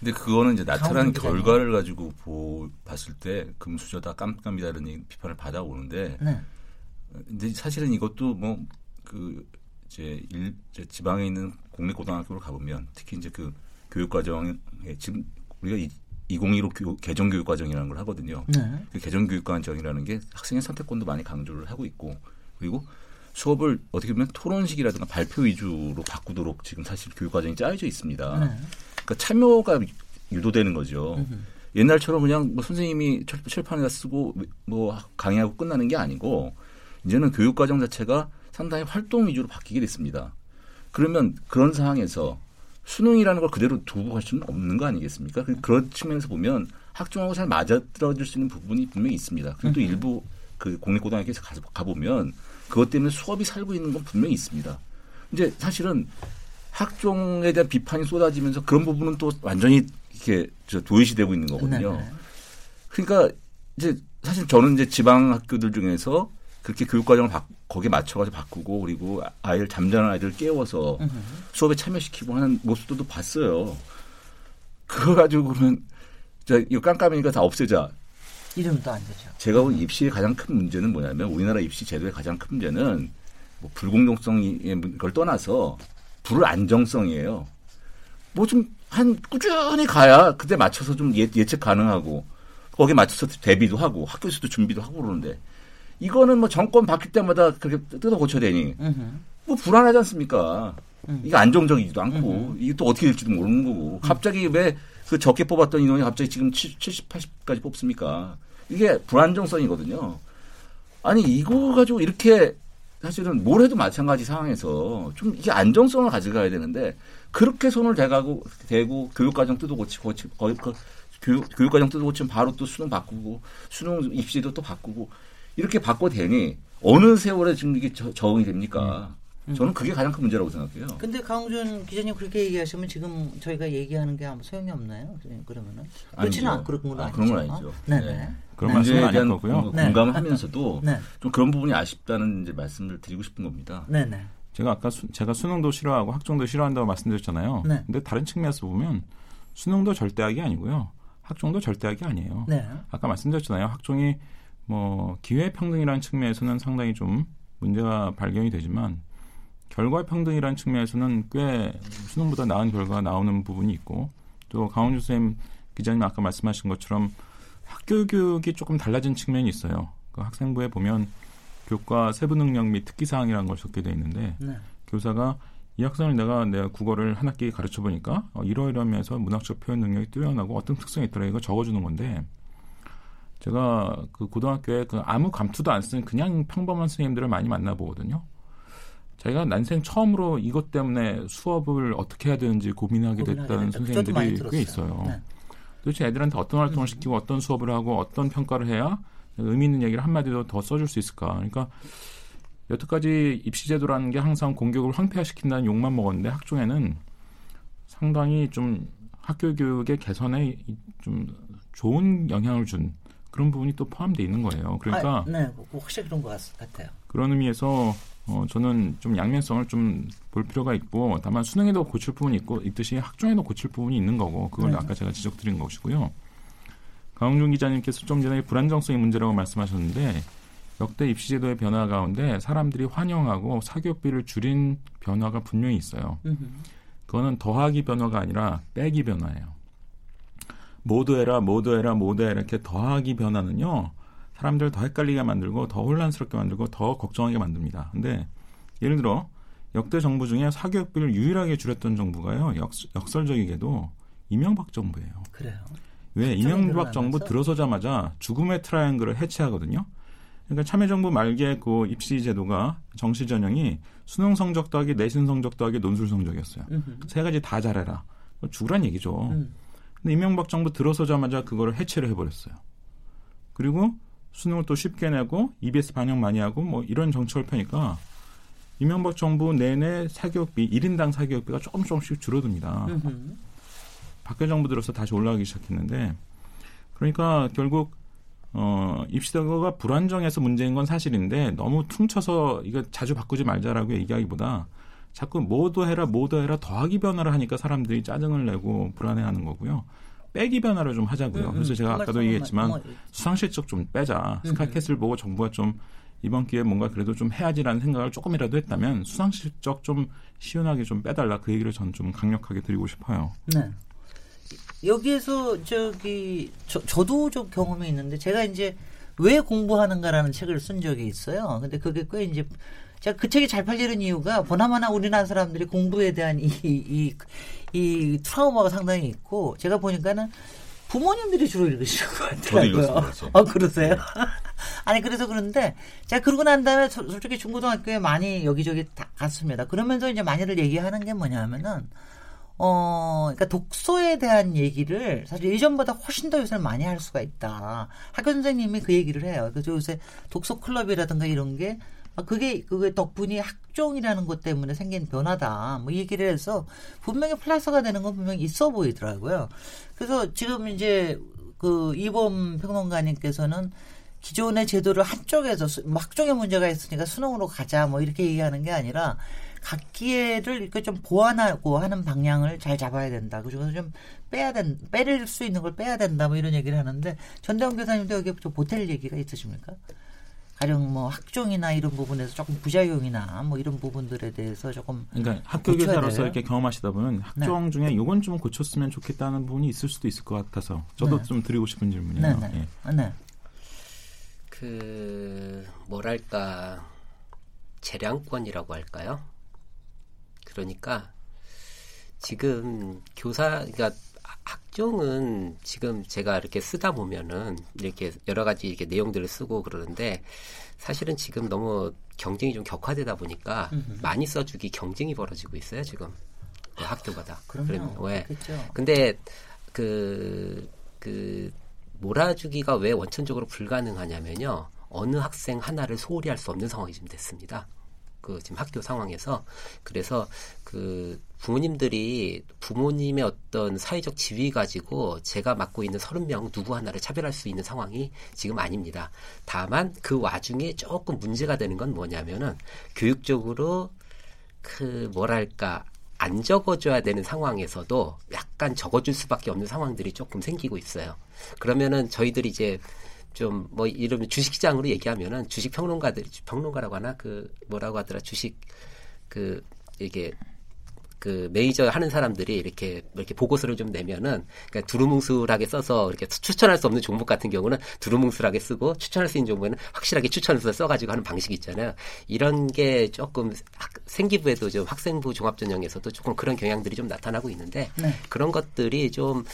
근데 그거는 이제 나타난. 결과를 가지고 보, 봤을 때 금수저다 깜깜이다 이런 비판을 받아오는데 네. 근데 사실은 이것도 뭐 그 이제 일 이제 지방에 있는 공립 고등학교를 가보면 특히 이제 그 교육 과정에 지금 우리가 이, 2015 교, 개정 교육 과정이라는 걸 하거든요. 네. 그 개정 교육 과정이라는 게 학생의 선택권도 많이 강조를 하고 있고 그리고 수업을 어떻게 보면 토론식이라든가 발표 위주로 바꾸도록 지금 사실 교육 과정이 짜여져 있습니다. 네. 그러니까 참여가 유도되는 거죠. 옛날처럼 그냥 뭐 선생님이 칠- 칠판에다 쓰고 뭐 강의하고 끝나는 게 아니고 이제는 교육 과정 자체가 상당히 활동 위주로 바뀌게 됐습니다. 그러면 그런 상황에서 수능이라는 걸 그대로 두고 갈 수는 없는 거 아니겠습니까? 그- 그런 측면에서 보면 학종하고 잘 맞아떨어질 수 있는 부분이 분명히 있습니다. 그리고 또 일부 그 공립고등학교에서 가서 가보면 그것 때문에 수업이 살고 있는 건 분명히 있습니다. 이제 사실은 학종에 대한 비판이 쏟아지면서 그런 부분은 또 완전히 이렇게 저 도외시되고 있는 거거든요. 네. 그러니까 이제 사실 저는 이제 지방 학교들 중에서 그렇게 교육 과정을 바, 거기에 맞춰가지고 바꾸고 그리고 아이를 잠자는 아이들 을 깨워서 수업에 참여시키고 하는 모습들도 봤어요. 그거 가지고 그러면 자 이거 깜깜이니까 다 없애자. 이름도 안 되죠. 제가 본 입시의 가장 큰 문제는 뭐냐면 우리나라 입시 제도의 가장 큰 문제는 뭐 불공정성의 걸 떠나서 불안정성이에요. 뭐 좀 한 꾸준히 가야 그때 맞춰서 좀 예, 예측 가능하고 거기에 맞춰서 대비도 하고 학교에서도 준비도 하고 그러는데 이거는 뭐 정권 바뀔 때마다 그렇게 뜯어 고쳐야 되니. 뭐 불안하지 않습니까? 음. 이게 안정적이지도 않고 이게 또 어떻게 될지도 모르는 거고 갑자기 왜 그 적게 뽑았던 인원이 갑자기 지금 70, 80까지 뽑습니까? 이게 불안정성이거든요. 아니 이거 가지고 이렇게 사실은 뭘 해도 마찬가지 상황에서 좀 이게 안정성을 가져가야 되는데 그렇게 손을 대가고 대고 교육과정 뜯어 고치고 고치, 거의 그 교육, 교육과정 뜯어 고치면 바로 또 수능 바꾸고 수능 입시도 또 바꾸고 이렇게 바꿔 대니 어느 세월에 지금 이게 저- 적응이 됩니까? 저는 그게 가장 큰 문제라고 생각해요. 근데 강훈준 기자님 그렇게 얘기하시면 지금 저희가 얘기하는 게 아무 소용이 없나요? 그러면은 그렇지는 아니죠. 않 그런 건 아, 아니죠. 그런 건 아니죠. 네네. 네. 그런 문제에 말씀은 아닐 대한 거고요. 네. 공감을 하면서도 <laughs> 네. 좀 그런 부분이 아쉽다는 이제 말씀을 드리고 싶은 겁니다. 네네. 제가 아까 수, 제가 수능도 싫어하고 학종도 싫어한다고 말씀드렸잖아요. 네. 근데 다른 측면에서 보면 수능도 절대악이 아니고요. 학종도 절대악이 아니에요. 네. 아까 말씀드렸잖아요. 학종이 뭐 기회 평등이라는 측면에서는 상당히 좀 문제가 발견이 되지만 결과 평등이라는 측면에서는 꽤 수능보다 나은 결과가 나오는 부분이 있고 또 강원주 쌤 기자님 아까 말씀하신 것처럼 학교 교육이 조금 달라진 측면이 있어요. 그 학생부에 보면 교과 세부 능력 및 특기 사항이라는 걸 적게 돼 있는데 네. 교사가 이 학생을 내가 내가 국어를 한 학기 가르쳐 보니까 어, 이러이러하면서 문학적 표현 능력이 뛰어나고 어떤 특성이 있더라 이거 적어주는 건데 제가 그 고등학교에 그 아무 감투도 안쓴 그냥 평범한 선생님들을 많이 만나보거든요. 자기가 난생 처음으로 이것 때문에 수업을 어떻게 해야 되는지 고민하게 됐다는 선생님들이 꽤. 있어요. 네. 도대체 애들한테 어떤 활동을 시키고 어떤 수업을 하고 어떤 평가를 해야 의미 있는 얘기를 한마디도 더 써줄 수 있을까? 그러니까 여태까지 입시제도라는 게 항상 공격을 황폐화시킨다는 욕만 먹었는데 학종에는 상당히 좀 학교 교육의 개선에 이- 좀 좋은 영향을 준 그런 부분이 또 포함되어 있는 거예요. 그러니까 아, 네, 그거 확실히 그런 것 같- 같아요. 그런 의미에서 어, 저는 좀 양면성을 좀 볼 필요가 있고 다만 수능에도 고칠 부분이 있고 있듯이 학종에도 고칠 부분이 있는 거고 그걸 네. 아까 제가 지적드린 것이고요. 강홍준 기자님께서 좀 전에 불안정성의 문제라고 말씀하셨는데 역대 입시제도의 변화 가운데 사람들이 환영하고 사교육비를 줄인 변화가 분명히 있어요. 그거는 더하기 변화가 아니라 빼기 변화예요. 모두 해라, 모두 해라, 모두 해라 이렇게 더하기 변화는요. 사람들 더 헷갈리게 만들고 더 혼란스럽게 만들고 더 걱정하게 만듭니다. 근데 예를 들어 역대 정부 중에 사교육비를 유일하게 줄였던 정부가요. 역, 역설적이게도 이명박 정부예요. 그래요. 왜 이명박 정부 들어서자마자 죽음의 트라이앵글을 해체하거든요. 그러니까 참여정부 말기에 그 입시 제도가 정시 전형이 수능 성적 더하기 내신 성적 더하기 논술 성적이었어요. 음흠. 세 가지 다 잘해라. 죽으란 얘기죠. 음. 근데 이명박 정부 들어서자마자 그거를 해체를 해버렸어요. 그리고 수능을 또 쉽게 내고 EBS 반영 많이 하고 뭐 이런 정책을 펴니까 이명박 정부 내내 사교육비 1인당 사교육비가 조금 조금씩 줄어듭니다. 박근혜 정부 들어서 다시 올라가기 시작했는데 그러니까 결국 어, 입시제도가 불안정해서 문제인 건 사실인데 너무 퉁쳐서 이거 자주 바꾸지 말자라고 얘기하기보다 자꾸 모두 해라 모두 해라 더하기 변화를 하니까 사람들이 짜증을 내고 불안해하는 거고요. 빼기 변화를 좀 하자고요. 음, 음. 그래서 제가 아까도 얘기했지만 뭐, 수상 실적 좀 빼자. 음, 스카이캐슬 보고 정부가 좀 이번 기회에 뭔가 그래도 좀 해야지라는 생각을 조금이라도 했다면 수상 실적 좀 시원하게 좀 빼달라 그 얘기를 저는 좀 강력하게 드리고 싶어요. 네. 여기에서 저기 저, 저도 좀 경험이 있는데 제가 이제 왜 공부하는가라는 책을 쓴 적이 있어요. 근데 그게 꽤 이제 제가 그 책이 잘 팔리는 이유가 보나마나 우리나라 사람들이 공부에 대한 이, 이, 이 트라우마가 상당히 있고 제가 보니까는 부모님들이 주로 읽으시는 것 같더라고요. 어, 그러세요? 네. <laughs> 아니, 그래서 그런데 제가 그러고 난 다음에 솔직히 중고등학교에 많이 여기저기 다 갔습니다. 그러면서 이제 많이들 얘기하는 게 뭐냐면은 어, 그러니까 독서에 대한 얘기를 사실 예전보다 훨씬 더 요새 많이 할 수가 있다. 학교 선생님이 그 얘기를 해요. 그래서 요새 독서 클럽이라든가 이런 게 아, 그게 그게 덕분이 학종이라는 것 때문에 생긴 변화다. 뭐 얘기를 해서 분명히 플러스가 되는 건 분명히 있어 보이더라고요. 그래서 지금 이제 그 이범 평론가님께서는 기존의 제도를 한쪽에서 뭐 학종의 문제가 있으니까 수능으로 가자 뭐 이렇게 얘기하는 게 아니라 각기를 이렇게 좀 보완하고 하는 방향을 잘 잡아야 된다. 그중에서 좀 빼야 된, 빼릴 수 있는 걸 빼야 된다. 뭐 이런 얘기를 하는데 전대원 교사님도 여기 좀 보탤 얘기가 있으십니까? 가령 뭐 학종이나 이런 부분에서 조금 부작용이나 뭐 이런 부분들에 대해서 조금 그러니까 학교 교사로서 돼요? 이렇게 경험하시다 보면 학종 네. 중에 요건 좀 고쳤으면 좋겠다는 부분이 있을 수도 있을 것 같아서 저도 네. 좀 드리고 싶은 질문이에요. 네. 네. 예. 네. 그 뭐랄까 재량권이라고 할까요? 그러니까 지금 교사 그러니까 학 종은 지금 제가 이렇게 쓰다 보면은 이렇게 여러 가지 이렇게 내용들을 쓰고 그러는데 사실은 지금 너무 경쟁이 좀 격화되다 보니까 음흠. 많이 써주기 경쟁이 벌어지고 있어요 지금 그 학교마다. 그러면 왜? 그렇죠. 근데 그, 그, 몰아주기가 왜 원천적으로 불가능하냐면요. 어느 학생 하나를 소홀히 할 수 없는 상황이 지금 됐습니다. 그 지금 학교 상황에서 그래서 그 부모님들이 부모님의 어떤 사회적 지위 가지고 제가 맡고 있는 서른 명 누구 하나를 차별할 수 있는 상황이 지금 아닙니다. 다만 그 와중에 조금 문제가 되는 건 뭐냐면은 교육적으로 그 뭐랄까 안 적어줘야 되는 상황에서도 약간 적어줄 수밖에 없는 상황들이 조금 생기고 있어요. 그러면은 저희들이 이제 좀 뭐 이러면 주식시장으로 얘기하면은 주식 평론가들 평론가라고 하나 그 뭐라고 하더라 주식 그 이게 그 메이저 하는 사람들이 이렇게 이렇게 보고서를 좀 내면은 그러니까 두루뭉술하게 써서 이렇게 추천할 수 없는 종목 같은 경우는 두루뭉술하게 쓰고 추천할 수 있는 종목에는 확실하게 추천해서 써가지고 하는 방식이 있잖아요. 이런 게 조금 학, 생기부에도 좀 학생부 종합전형에서도 조금 그런 경향들이 좀 나타나고 있는데 네. 그런 것들이 좀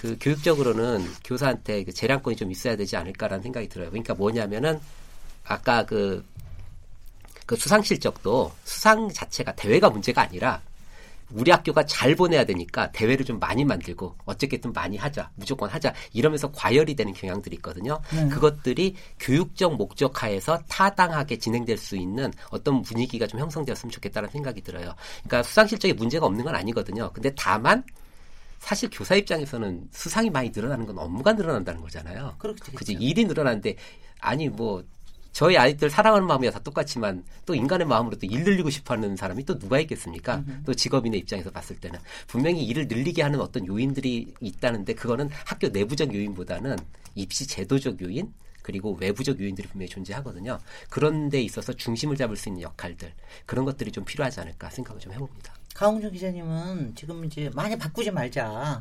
그 교육적으로는 교사한테 그 재량권이 좀 있어야 되지 않을까라는 생각이 들어요. 그러니까 뭐냐면은 아까 그, 그 수상 실적도 수상 자체가 대회가 문제가 아니라 우리 학교가 잘 보내야 되니까 대회를 좀 많이 만들고 어쨌든 많이 하자 무조건 하자 이러면서 과열이 되는 경향들이 있거든요. 네. 그것들이 교육적 목적 하에서 타당하게 진행될 수 있는 어떤 분위기가 좀 형성되었으면 좋겠다는 생각이 들어요. 그러니까 수상 실적에 문제가 없는 건 아니거든요. 근데 다만 사실 교사 입장에서는 수상이 많이 늘어나는 건 업무가 늘어난다는 거잖아요. 그렇죠. 그지 일이 늘어나는데 아니 뭐 저희 아이들 사랑하는 마음이 다 똑같지만 또 인간의 마음으로 또 일 늘리고 싶어 하는 사람이 또 누가 있겠습니까? 음흠. 또 직업인의 입장에서 봤을 때는 분명히 일을 늘리게 하는 어떤 요인들이 있다는데 그거는 학교 내부적 요인보다는 입시 제도적 요인 그리고 외부적 요인들이 분명히 존재하거든요. 그런 데 있어서 중심을 잡을 수 있는 역할들 그런 것들이 좀 필요하지 않을까 생각을 좀 해봅니다. 강홍준 기자님은 지금 이제 많이 바꾸지 말자.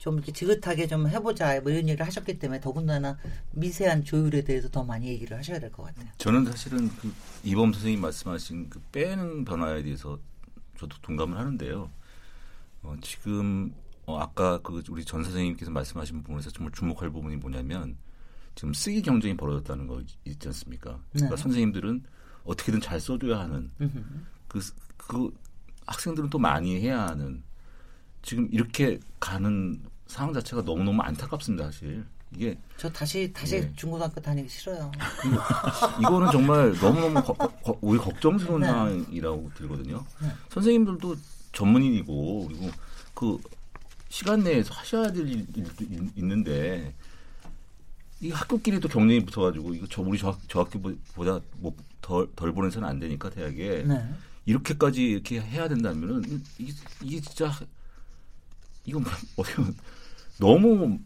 좀 이렇게 지긋하게 좀 해보자 뭐 이런 얘기를 하셨기 때문에 더군다나 미세한 조율에 대해서 더 많이 얘기를 하셔야 될 것 같아요. 저는 사실은 그 이범 선생님 말씀하신 그 빼는 변화에 대해서 저도 동감을 하는데요. 어, 지금 어, 아까 그 우리 전 선생님께서 말씀하신 부분에서 정말 주목할 부분이 뭐냐면 지금 쓰기 경쟁이 벌어졌다는 거 있지 않습니까? 그러니까 네. 선생님들은 어떻게든 잘 써줘야 하는 그, 그 학생들은 또 많이 해야 하는 지금 이렇게 가는 상황 자체가 너무 너무 안타깝습니다, 사실. 이게 저 다시 다시 네. 중고등학교 다니기 싫어요. 이거는 정말 너무 너무 거, 거, 우리 걱정스러운 네. 상황이라고 들거든요. 네. 선생님들도 전문인이고 그리고 그 시간 내에서 하셔야 될 일도 있는데 이 학교끼리도 경쟁이 붙어가지고 이거 저 우리 저, 저 학교보다 뭐덜 덜 보내서는 안 되니까 대학에 네. 이렇게까지 이렇게 해야 된다면은 이게, 이게 진짜 이건 <laughs> 어떻게 보면 너무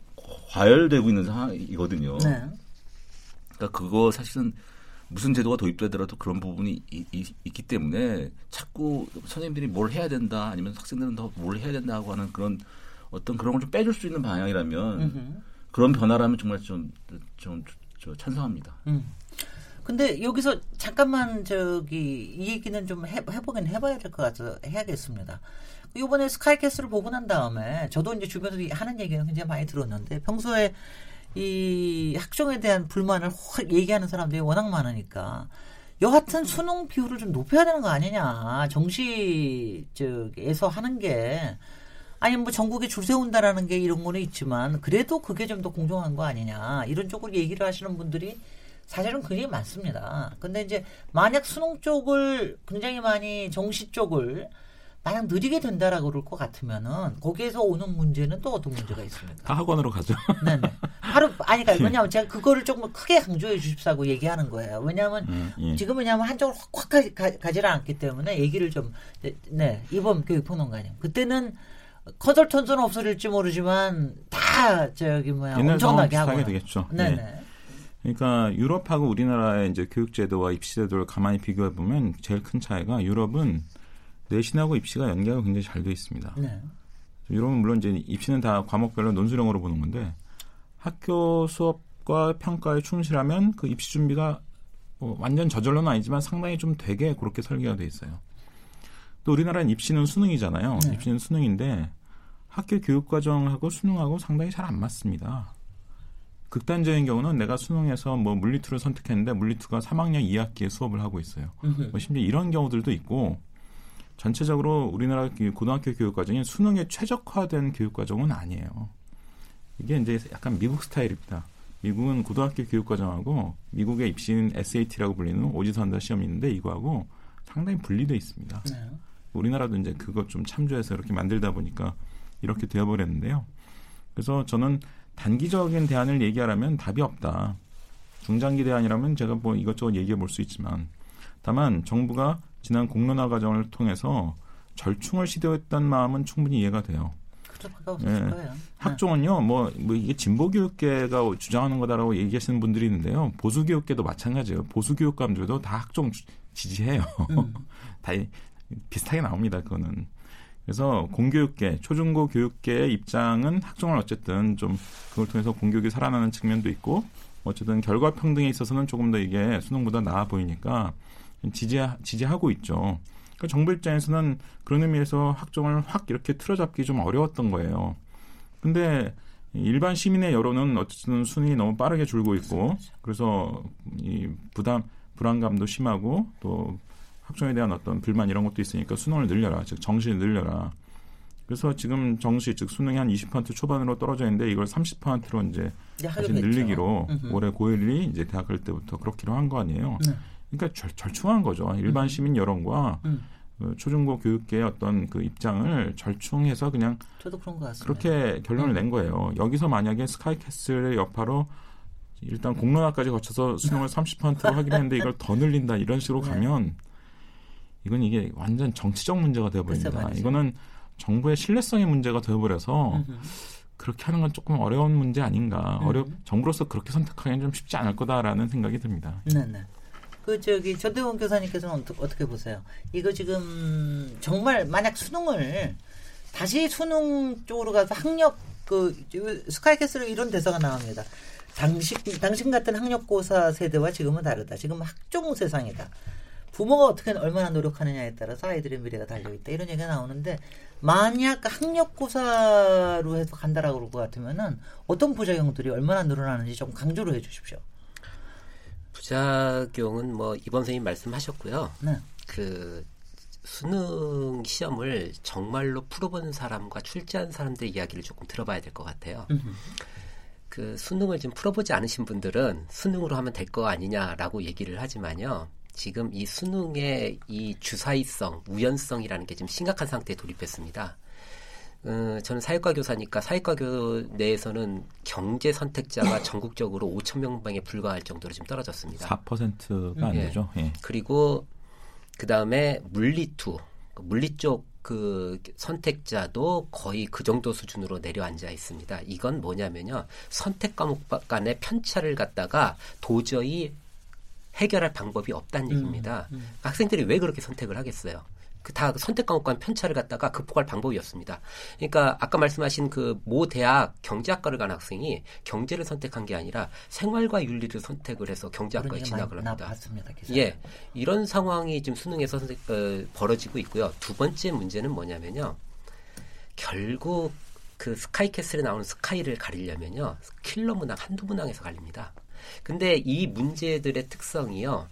과열되고 있는 상황이거든요. 네. 그러니까 그거 사실은 무슨 제도가 도입되더라도 그런 부분이 이, 이, 있기 때문에 자꾸 선생님들이 뭘 해야 된다 아니면 학생들은 더 뭘 해야 된다고 하는 그런 어떤 그런 걸 좀 빼줄 수 있는 방향이라면 음흠. 그런 변화라면 정말 좀, 좀, 좀 찬성합니다. 음. 근데 여기서 잠깐만 저기 이 얘기는 좀 해, 해보긴 해봐야 될 것 같아서 해야겠습니다. 이번에 스카이캐슬을 보고 난 다음에 저도 이제 주변에서 하는 얘기는 굉장히 많이 들었는데 평소에 이 학종에 대한 불만을 확 얘기하는 사람들이 워낙 많으니까 여하튼 수능 비율을 좀 높여야 되는 거 아니냐 정시 쪽에서 하는 게 아니 뭐 전국에 줄 세운다라는 게 이런 거는 있지만 그래도 그게 좀 더 공정한 거 아니냐 이런 쪽으로 얘기를 하시는 분들이 사실은 굉장히 많습니다. 근데 이제 만약 수능 쪽을 굉장히 많이 정시 쪽을 만약 느리게 된다라고 그럴 것 같으면은 거기에서 오는 문제는 또 어떤 문제가 있습니까? 다 학원으로 가죠. 네네. 하루 아니 그러니까 왜냐하면 제가 그거를 조금 크게 강조해 주십사고 얘기하는 거예요. 왜냐하면 음, 예. 지금 왜냐하면 한쪽으로 확 가, 가지를 않기 때문에 얘기를 좀네 이번 교육평론가님 그때는 커절턴은 없어질지 모르지만 다 저기 뭐야 엄청나게 하고 되겠죠. 네네. 네. 그러니까 유럽하고 우리나라의 이제 교육제도와 입시제도를 가만히 비교해 보면 제일 큰 차이가 유럽은 내신하고 입시가 연계가 굉장히 잘 돼 있습니다. 네. 유럽은 물론 이제 입시는 다 과목별로 논술형으로 보는 건데 학교 수업과 평가에 충실하면 그 입시 준비가 뭐 완전 저절로는 아니지만 상당히 좀 되게 그렇게 설계가 돼 있어요. 또 우리나라는 입시는 수능이잖아요. 네. 입시는 수능인데 학교 교육 과정하고 수능하고 상당히 잘 안 맞습니다. 극단적인 경우는 내가 수능에서 뭐 물리투를 선택했는데 물리투가 3학년 2학기에 수업을 하고 있어요. 뭐 심지어 이런 경우들도 있고 전체적으로 우리나라 고등학교 교육 과정이 수능에 최적화된 교육 과정은 아니에요. 이게 이제 약간 미국 스타일입니다. 미국은 고등학교 교육 과정하고 미국의 입시인 SAT라고 불리는 오지선다 시험이 있는데 이거하고 상당히 분리돼 있습니다. 네. 우리나라도 이제 그것 좀 참조해서 이렇게 만들다 보니까 이렇게 되어버렸는데요. 그래서 저는 단기적인 대안을 얘기하라면 답이 없다. 중장기 대안이라면 제가 뭐 이것저것 얘기해 볼 수 있지만 다만 정부가 지난 공론화 과정을 통해서 절충을 시도했던 마음은 충분히 이해가 돼요. 예. 네. 학종은요, 뭐, 뭐 이게 진보교육계가 주장하는 거다라고 얘기하시는 분들이 있는데요. 보수교육계도 마찬가지예요. 보수교육감들도 다 학종 지지해요. 음. <laughs> 다 비슷하게 나옵니다. 그거는. 그래서 공교육계, 초중고 교육계의 입장은 학종을 어쨌든 좀 그걸 통해서 공교육이 살아나는 측면도 있고 어쨌든 결과 평등에 있어서는 조금 더 이게 수능보다 나아 보이니까 지지 지지하고 있죠. 그러니까 정부 입장에서는 그런 의미에서 학종을 확 이렇게 틀어잡기 좀 어려웠던 거예요. 근데 일반 시민의 여론은 어쨌든 수능이 너무 빠르게 줄고 있고 그래서 이 부담 불안감도 심하고 또 학종에 대한 어떤 불만 이런 것도 있으니까 수능을 늘려라. 즉 정시를 늘려라. 그래서 지금 정시 즉 수능이 한 20% 초반으로 떨어져 있는데 이걸 30%로 이제 다시 늘리기로 올해 고1이 이제 대학 갈 때부터 그렇기로 한 거 아니에요. 네. 그러니까 절, 절충한 거죠. 일반 시민 여론과 음. 그 초중고 교육계의 어떤 그 입장을 절충해서 그냥 저도 그런 것 같습니다. 그렇게 결론을 음. 낸 거예요. 여기서 만약에 스카이캐슬의 여파로 일단 공론화까지 거쳐서 수능을 30%로 하기로 했는데 이걸 더 늘린다 이런 식으로 네. 가면 이건 이게 완전 정치적 문제가 되어버립니다. 이거는 정부의 신뢰성의 문제가 되어버려서 그렇게 하는 건 조금 어려운 문제 아닌가. 음. 어려 정부로서 그렇게 선택하기는 좀 쉽지 않을 거다라는 생각이 듭니다. 네 네. 그 저기 전대원 교사님께서는 어떻게, 어떻게 보세요? 이거 지금 정말 만약 수능을 다시 수능 쪽으로 가서 학력 그 스카이캐슬에 이런 대사가 나옵니다. 당신 당신 같은 학력고사 세대와 지금은 다르다. 지금 학종 세상이다. 부모가 어떻게 얼마나 노력하느냐에 따라서 아이들의 미래가 달려있다. 이런 얘기가 나오는데 만약 학력고사로 해서 간다라고 그럴 것 같으면은 어떤 부작용들이 얼마나 늘어나는지 좀 강조를 해 주십시오. 부작용은 뭐 이번 선생님 말씀하셨고요. 네. 그 수능 시험을 정말로 풀어본 사람과 출제한 사람들의 이야기를 조금 들어봐야 될 것 같아요. 그 수능을 지금 풀어보지 않으신 분들은 수능으로 하면 될 거 아니냐라고 얘기를 하지만요. 지금 이 수능의 이 주사위성, 우연성이라는 게 지금 심각한 상태에 돌입했습니다. 어, 저는 사회과 교사니까 사회과 교 내에서는 경제 선택자가 전국적으로 5천 명방에 불과할 정도로 지금 떨어졌습니다. 4%가 안 예. 되죠. 예. 그리고 그 다음에 물리투, 그 물리 쪽 그 선택자도 거의 그 정도 수준으로 내려앉아 있습니다. 이건 뭐냐면요. 선택 과목 간의 편차를 갖다가 도저히 해결할 방법이 없다는 음, 얘기입니다. 음, 음. 학생들이 왜 그렇게 선택을 하겠어요? 그다 선택 과목 간 편차를 갖다가 극복할 방법이 없습니다. 그러니까 아까 말씀하신 그 모 대학 경제학과를 간 학생이 경제를 선택한 게 아니라 생활과 윤리를 선택을 해서 경제학과에 진학을 합니다. 봤습니다, 예, 이런 상황이 지금 수능에서 선택, 어, 벌어지고 있고요. 두 번째 문제는 뭐냐면요. 결국 그 스카이캐슬에 나오는 스카이를 가리려면요. 킬러 문항 한두 문항에서 갈립니다. 근데 이 문제들의 특성이요.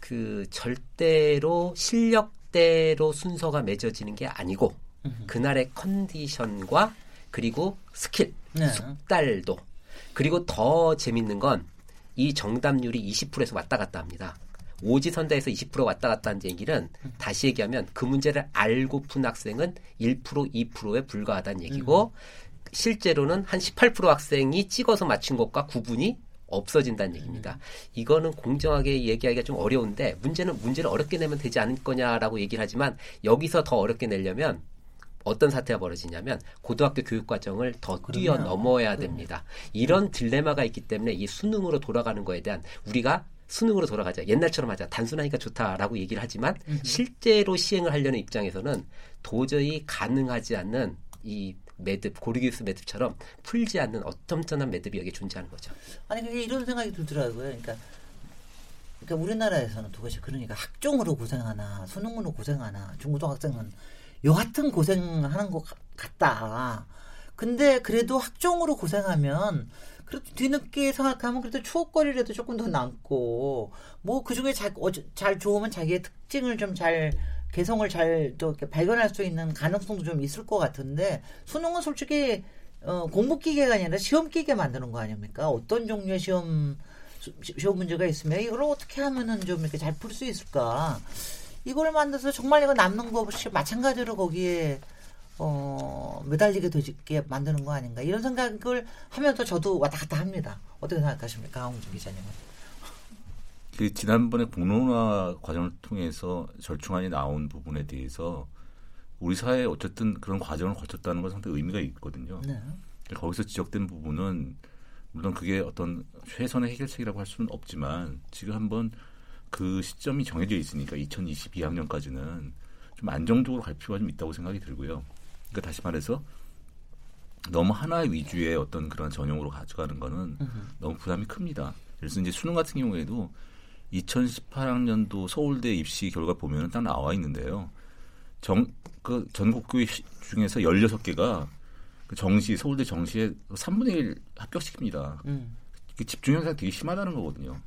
그 절대로 실력 대로 순서가 맺어지는 게 아니고 그날의 컨디션과 그리고 스킬, 네. 숙달도 그리고 더 재밌는 건 이 정답률이 20%에서 왔다 갔다 합니다. 오지선다에서 20% 왔다 갔다 한 얘기는 다시 얘기하면 그 문제를 알고 푼 학생은 1% 2%에 불과하다는 얘기고 음. 실제로는 한 18% 학생이 찍어서 맞춘 것과 구분이 없어진다는 얘기입니다. 이거는 공정하게 얘기하기가 좀 어려운데 문제는 문제를 어렵게 내면 되지 않을 거냐라고 얘기를 하지만 여기서 더 어렵게 내려면 어떤 사태가 벌어지냐면 고등학교 교육 과정을 더 뛰어넘어야 됩니다. 이런 딜레마가 있기 때문에 이 수능으로 돌아가는 거에 대한 우리가 수능으로 돌아가자. 옛날처럼 하자. 단순하니까 좋다라고 얘기를 하지만 실제로 시행을 하려는 입장에서는 도저히 가능하지 않는 이 매듭, 고르기우스 매듭처럼 풀지 않는 어텀턴한 매듭이 여기 존재하는 거죠. 아니 그게 이런 생각이 들더라고요. 그러니까 그러니까 우리나라에서는 도대체 그러니까 학종으로 고생하나 수능으로 고생하나 중고등학생은 여하튼 고생하는 것 같다. 근데 그래도 학종으로 고생하면 그래도 뒤늦게 생각하면 그래도 추억거리라도 조금 더 남고 뭐 그중에 잘, 어, 잘 좋으면 자기의 특징을 좀 잘 개성을 잘 또 발견할 수 있는 가능성도 좀 있을 것 같은데 수능은 솔직히 어, 공부 기계가 아니라 시험 기계 만드는 거 아닙니까? 어떤 종류의 시험 시험 문제가 있으면 이걸 어떻게 하면은 좀 이렇게 잘 풀 수 있을까? 이걸 만들어서 정말 이거 남는 거 없이 마찬가지로 거기에 어, 매달리게 되게 만드는 거 아닌가 이런 생각을 하면서 저도 왔다 갔다 합니다. 어떻게 생각하십니까, 강홍준 기자님은? 그 지난번에 공론화 과정을 통해서 절충안이 나온 부분에 대해서 우리 사회에 어쨌든 그런 과정을 거쳤다는 건 상당히 의미가 있거든요. 네. 거기서 지적된 부분은 물론 그게 어떤 최선의 해결책이라고 할 수는 없지만 지금 한번 그 시점이 정해져 있으니까 2022학년까지는 좀 안정적으로 갈 필요가 좀 있다고 생각이 들고요. 그러니까 다시 말해서 너무 하나 위주의 어떤 그런 전형으로 가져가는 거는 너무 부담이 큽니다. 그래서 이제 수능 같은 경우에도 2018학년도 서울대 입시 결과 보면은 딱 나와 있는데요. 정, 그 전국교 중에서 16개가 그 정시, 서울대 정시에 3분의 1 합격시킵니다. 음. 그 집중 현상이 되게 심하다는 거거든요.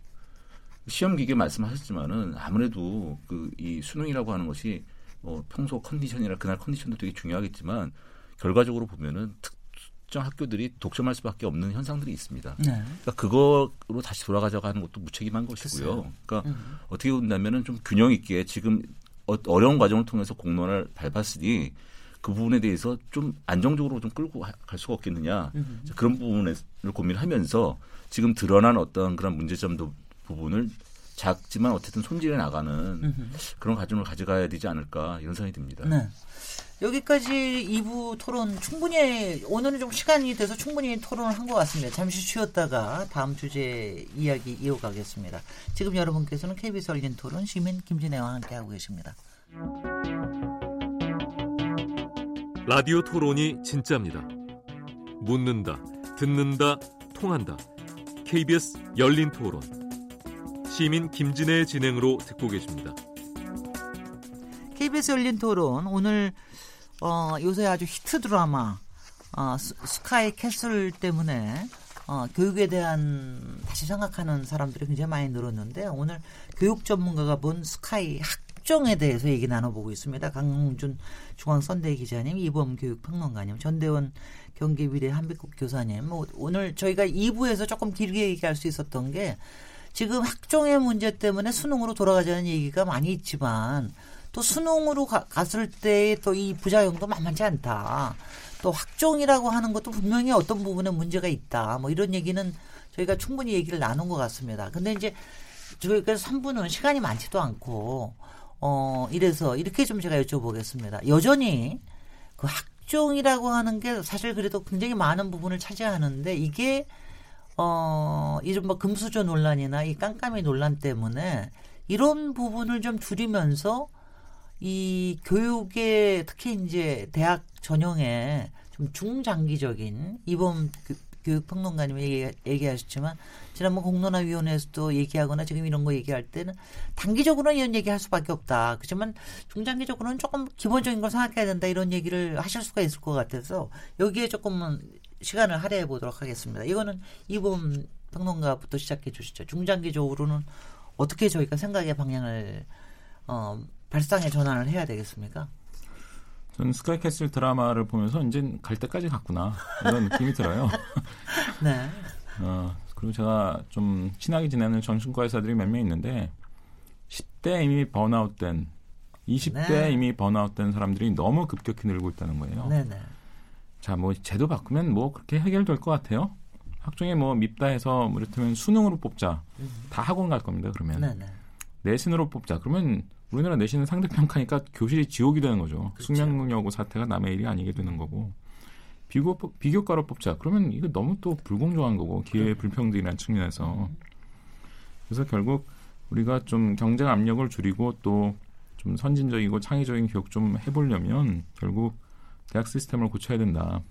시험 기계 말씀하셨지만은 아무래도 그 이 수능이라고 하는 것이 뭐 평소 컨디션이나 그날 컨디션도 되게 중요하겠지만 결과적으로 보면은 특, 특정 학교들이 독점할 수밖에 없는 현상들이 있습니다. 네. 그러니까 그거로 다시 돌아가자고 하는 것도 무책임한 것이고요. 글쎄요. 그러니까 음. 어떻게 본다면은 좀 균형 있게 지금 어, 어려운 과정을 통해서 공론을 밟았으니 그 부분에 대해서 좀 안정적으로 좀 끌고 갈 수가 없겠느냐 음. 그런 부분을 고민하면서 지금 드러난 어떤 그런 문제점도 부분을 작지만 어쨌든 손질해 나가는 음. 그런 과정을 가져가야 되지 않을까 이런 생각이 듭니다. 네. 여기까지 2부 토론 충분히 오늘은 좀 시간이 돼서 충분히 토론을 한 것 같습니다. 잠시 쉬었다가 다음 주제 이야기 이어가겠습니다. 지금 여러분께서는 KBS 열린 토론 시민 김진애와 함께하고 계십니다. 라디오 토론이 진짜입니다. 묻는다, 듣는다, 통한다. KBS 열린 토론. 시민 김진애의 진행으로 듣고 계십니다. KBS 열린 토론 오늘 어, 요새 아주 히트 드라마 어, 스카이 캐슬 때문에 어, 교육에 대한 다시 생각하는 사람들이 굉장히 많이 늘었는데 오늘 교육 전문가가 본 스카이 학종에 대해서 얘기 나눠보고 있습니다. 강홍준 중앙선데이 기자님, 이범 교육평론가님, 전대원 경기 위례한빛고 교사님. 뭐 오늘 저희가 2부에서 조금 길게 얘기할 수 있었던 게 지금 학종의 문제 때문에 수능으로 돌아가자는 얘기가 많이 있지만 또 수능으로 가, 갔을 때의 또이 부작용도 만만치 않다. 또 학종이라고 하는 것도 분명히 어떤 부분에 문제가 있다. 뭐 이런 얘기는 저희가 충분히 얘기를 나눈 것 같습니다. 근데 이제 저희가 3부는 시간이 많지도 않고 어 이래서 이렇게 좀 제가 여쭤보겠습니다. 여전히 그 학종이라고 하는 게 사실 그래도 굉장히 많은 부분을 차지하는데 이게 어 이른바 금수저 논란이나 이 깜깜이 논란 때문에 이런 부분을 좀 줄이면서 이 교육에 특히 이제 대학 전형에 좀 중장기적인 이번 교육평론가님이 얘기, 얘기하셨지만 지난번 공론화위원회에서도 얘기하거나 지금 이런 거 얘기할 때는 단기적으로는 이런 얘기할 수밖에 없다. 그렇지만 중장기적으로는 조금 기본적인 걸 생각해야 된다 이런 얘기를 하실 수가 있을 것 같아서 여기에 조금은 시간을 할애해 보도록 하겠습니다. 이거는 이번 평론가부터 시작해 주시죠. 중장기적으로는 어떻게 저희가 생각의 방향을 어, 발상의 전환을 해야 되겠습니까? 저는 스카이캐슬 드라마를 보면서 이제 갈 때까지 갔구나 이런 느낌이 들어요. <laughs> 네. 어, 그리고 제가 좀 친하게 지내는 정신과 의사들이 몇 명 있는데 10대 이미 번아웃된 20대 네. 이미 번아웃된 사람들이 너무 급격히 늘고 있다는 거예요. 네 네. 네. 자, 뭐 제도 바꾸면 뭐 그렇게 해결될 것 같아요. 학종에 뭐 밉다 해서 뭐 이를테면 수능으로 뽑자. 음. 다 학원 갈 겁니다. 그러면 네네. 네. 내신으로 뽑자. 그러면 우리나라 내신은 상대평가니까 교실이 지옥이 되는 거죠. 그렇죠. 숙명여고 사태가 남의 일이 아니게 되는 거고. 비교, 비교과로 뽑자. 그러면 이거 너무 또 불공정한 거고, 기회 불평등이라는 측면에서. 그래서 결국 우리가 좀 경쟁 압력을 줄이고 또 좀 선진적이고 창의적인 교육 좀 해보려면 결국 대학 시스템을 고쳐야 된다.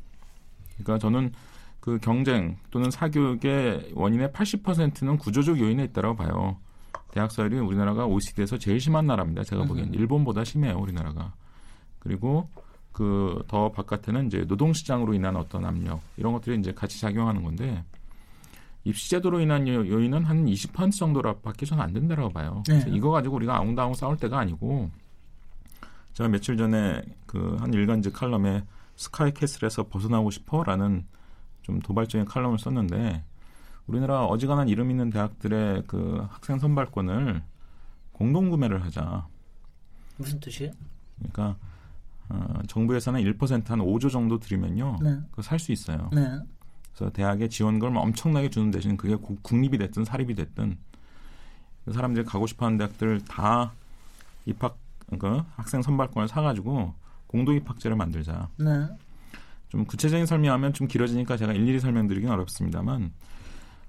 그러니까 저는 그 경쟁 또는 사교육의 원인의 80%는 구조적 요인에 있다고 봐요. 대학 사율이 우리나라가 OECD에서 제일 심한 나라입니다. 제가 보기엔 일본보다 심해요, 우리나라가. 그리고 그 더 바깥에는 이제 노동 시장으로 인한 어떤 압력 이런 것들이 이제 같이 작용하는 건데 입시제도로 인한 요인은 한 20% 정도라밖에 저는 안 된다라고 봐요. 네. 이거 가지고 우리가 아웅다웅 싸울 때가 아니고 제가 며칠 전에 그 한 일간지 칼럼에 스카이캐슬에서 벗어나고 싶어라는 좀 도발적인 칼럼을 썼는데 우리나라 어지간한 이름 있는 대학들의 그 학생 선발권을 공동 구매를 하자. 무슨 뜻이에요? 그러니까 어, 정부 예산의 1%한 5조 정도 들이면요. 네. 그거 살 수 있어요. 네. 그래서 대학에 지원금을 엄청나게 주는 대신 그게 국립이 됐든 사립이 됐든 그 사람들이 가고 싶어하는 대학들 다 입학 그 학생 선발권을 사가지고 공동 입학제를 만들자. 네. 좀 구체적인 설명하면 좀 길어지니까 제가 일일이 설명드리긴 어렵습니다만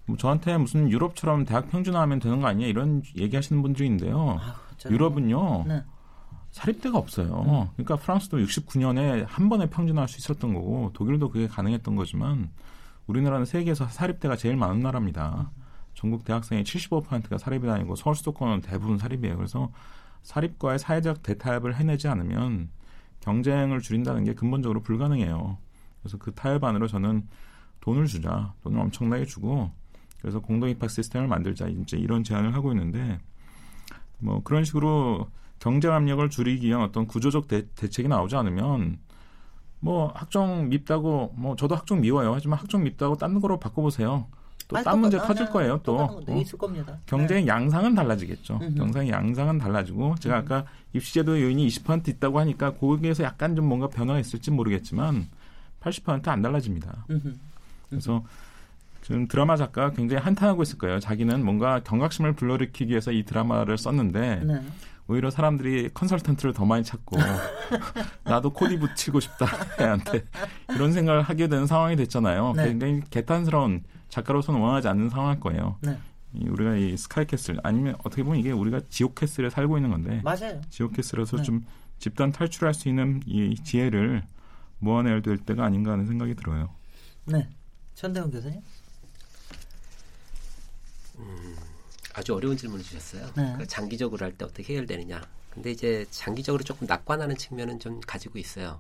뭐 저한테 무슨 유럽처럼 대학 평준화하면 되는 거 아니냐 이런 얘기하시는 분들이 있는데요. 아, 유럽은요. 네. 사립대가 없어요. 음. 그러니까 프랑스도 69년에 한 번에 평준화할 수 있었던 거고 독일도 그게 가능했던 거지만 우리나라는 세계에서 사립대가 제일 많은 나라입니다. 전국 대학생의 75%가 사립이 다니고 서울 수도권은 대부분 사립이에요. 그래서 사립과의 사회적 대타협을 해내지 않으면 경쟁을 줄인다는 게 근본적으로 불가능해요. 그래서 그 타협 안으로 저는 돈을 주자. 돈을 엄청나게 주고 그래서 공동 입학 시스템을 만들자 이제 이런 제안을 하고 있는데 뭐 그런 식으로 경쟁 압력을 줄이기 위한 어떤 구조적 대, 대책이 나오지 않으면 뭐 학종 밉다고 뭐 저도 학종 미워요 하지만 학종 밉다고 딴 거로 바꿔보세요. 또 딴 문제 터질 거예요. 또 어? 경쟁의 네. 양상은 달라지겠죠. 경쟁의 양상은 달라지고 제가 아까 입시제도 요인이 20% 있다고 하니까 거기에서 약간 좀 뭔가 변화가 있을지 모르겠지만 80%안 달라집니다. 그래서 지금 드라마 작가 굉장히 한탄하고 있을 거예요. 자기는 뭔가 경각심을 불러일으키기 위해서 이 드라마를 썼는데 네. 오히려 사람들이 컨설턴트를 더 많이 찾고 <laughs> 나도 코디 붙이고 싶다 애한테 이런 생각을 하게 되는 상황이 됐잖아요. 네. 굉장히 개탄스러운 작가로서는 원하지 않는 상황일 거예요. 네. 이 우리가 이 스카이캐슬 아니면 어떻게 보면 이게 우리가 지옥캐슬에 살고 있는 건데 맞아요. 지옥캐슬에서 네. 좀 집단 탈출할 수 있는 이 지혜를 모아내야 될 때가 아닌가 하는 생각이 들어요. 네. 전대훈 교수님. 음, 아주 어려운 질문을 주셨어요. 네. 그러니까 장기적으로 할 때 어떻게 해결되느냐. 근데 이제 장기적으로 조금 낙관하는 측면은 좀 가지고 있어요.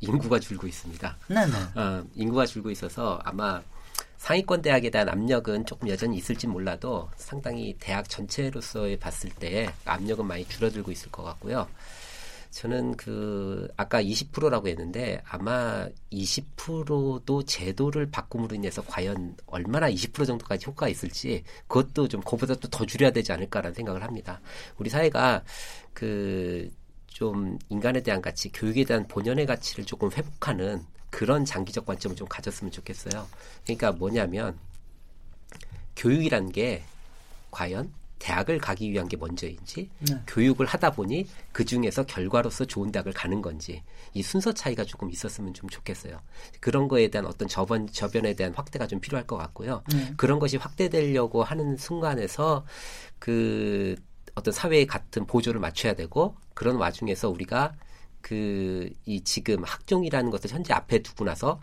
인구가 줄고 있습니다. 네, 네. 어, 인구가 줄고 있어서 아마 상위권 대학에 대한 압력은 조금 여전히 있을지 몰라도 상당히 대학 전체로서의 봤을 때 압력은 많이 줄어들고 있을 것 같고요. 저는 그 아까 20%라고 했는데 아마 20%도 제도를 바꿈으로 인해서 과연 얼마나 20% 정도까지 효과가 있을지 그것도 좀 그보다 또 더 줄여야 되지 않을까라는 생각을 합니다. 우리 사회가 그 좀 인간에 대한 가치, 교육에 대한 본연의 가치를 조금 회복하는 그런 장기적 관점을 좀 가졌으면 좋겠어요. 그러니까 뭐냐면 교육이란 게 과연 대학을 가기 위한 게 먼저인지 네. 교육을 하다 보니 그 중에서 결과로서 좋은 대학을 가는 건지 이 순서 차이가 조금 있었으면 좀 좋겠어요. 그런 거에 대한 어떤 저변 저변에 대한 확대가 좀 필요할 것 같고요. 네. 그런 것이 확대되려고 하는 순간에서 그 어떤 사회의 같은 보조를 맞춰야 되고 그런 와중에서 우리가 그 이 지금 학종이라는 것을 현재 앞에 두고 나서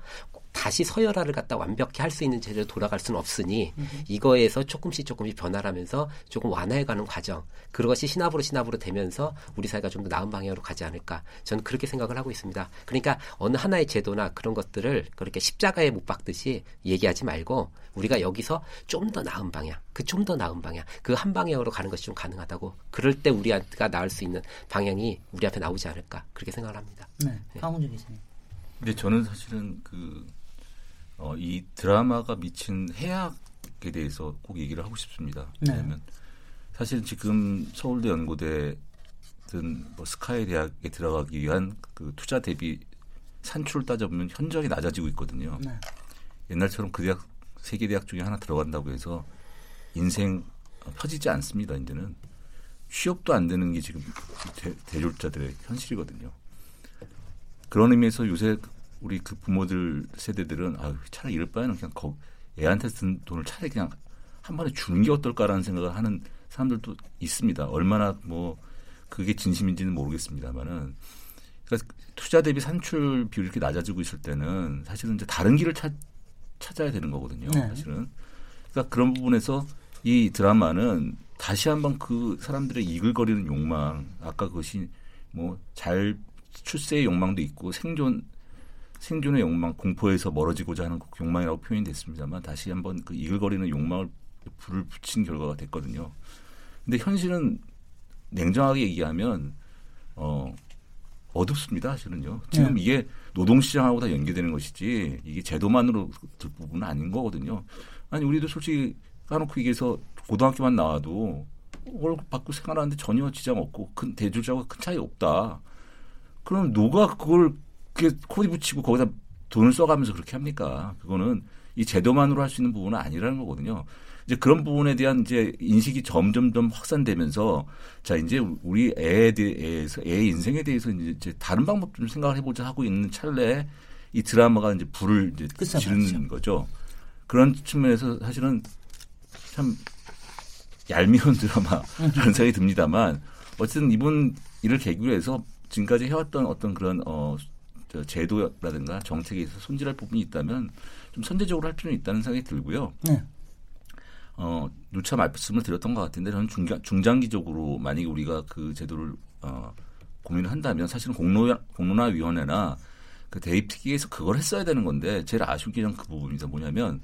다시 서열화를 갖다 완벽히 할 수 있는 제대로 돌아갈 수는 없으니 이거에서 조금씩 조금씩 변화를 하면서 조금 완화해가는 과정 그것이 신압으로 신압으로 되면서 우리 사회가 좀 더 나은 방향으로 가지 않을까 저는 그렇게 생각을 하고 있습니다. 그러니까 어느 하나의 제도나 그런 것들을 그렇게 십자가에 못 박듯이 얘기하지 말고 우리가 여기서 좀 더 나은 방향 그 좀 더 나은 방향 그 한 방향으로 가는 것이 좀 가능하다고 그럴 때 우리가 나을 수 있는 방향이 우리 앞에 나오지 않을까 그렇게 생각을 합니다. 네, 강훈준 기자님. 근데 저는 사실은 그 어, 이 드라마가 미친 해악에 대해서 꼭 얘기를 하고 싶습니다. 네. 왜냐하면 사실 지금 서울대 연고대든 뭐 스카이 대학에 들어가기 위한 그 투자 대비 산출을 따져보면 현저하게 낮아지고 있거든요. 네. 옛날처럼 그 대학 세개 대학 중에 하나 들어간다고 해서 인생 펴지지 않습니다. 이제는 취업도 안 되는 게 지금 대, 대졸자들의 현실이거든요. 그런 의미에서 요새 우리 그 부모들 세대들은 아 차라리 이럴 바에는 그냥 거, 애한테 든 돈을 차라리 그냥 한 번에 주는 게 어떨까라는 생각을 하는 사람들도 있습니다. 얼마나 뭐 그게 진심인지는 모르겠습니다만은 그러니까 투자 대비 산출 비율이 이렇게 낮아지고 있을 때는 사실은 이제 다른 길을 찾, 찾아야 되는 거거든요. 네. 사실은 그러니까 그런 부분에서 이 드라마는 다시 한번 그 사람들의 이글거리는 욕망 아까 그것이 뭐 잘 출세의 욕망도 있고 생존 생존의 욕망, 공포에서 멀어지고자 하는 그 욕망이라고 표현이 됐습니다만 다시 한번 그 이글거리는 욕망을 불을 붙인 결과가 됐거든요. 근데 현실은 냉정하게 얘기하면 어 어둡습니다. 사실은요. 지금 네. 이게 노동시장하고 다 연계되는 것이지 이게 제도만으로 들 부분은 아닌 거거든요. 아니 우리도 솔직히 까놓고 얘기해서 고등학교만 나와도 월급 받고 생활하는데 전혀 지장 없고 큰 대졸자와 큰 차이 없다. 그럼 누가 그걸 그게 코디 붙이고 거기다 돈을 써가면서 그렇게 합니까? 그거는 이 제도만으로 할 수 있는 부분은 아니라는 거거든요. 이제 그런 부분에 대한 이제 인식이 점점점 확산되면서 자 이제 우리 애에 대해서 애 인생에 대해서 이제 다른 방법 좀 생각을 해보자 하고 있는 찰나에 이 드라마가 이제 불을 이제 지르는 거죠. 그런 측면에서 사실은 참 얄미운 <laughs> 드라마라는 생각이 듭니다만 어쨌든 이분 이를 계기로 해서 지금까지 해왔던 어떤 그런 어 제도라든가 정책에 있어서 손질할 부분이 있다면 좀 선제적으로 할 필요는 있다는 생각이 들고요. 네. 어, 누차 말씀을 드렸던 것 같은데 저는 중장, 중장기적으로 만약에 우리가 그 제도를 어, 고민을 한다면 사실은 공론, 공론화위원회나 그 대입 특위에서 그걸 했어야 되는 건데 제일 아쉬운 게그 부분이다 뭐냐면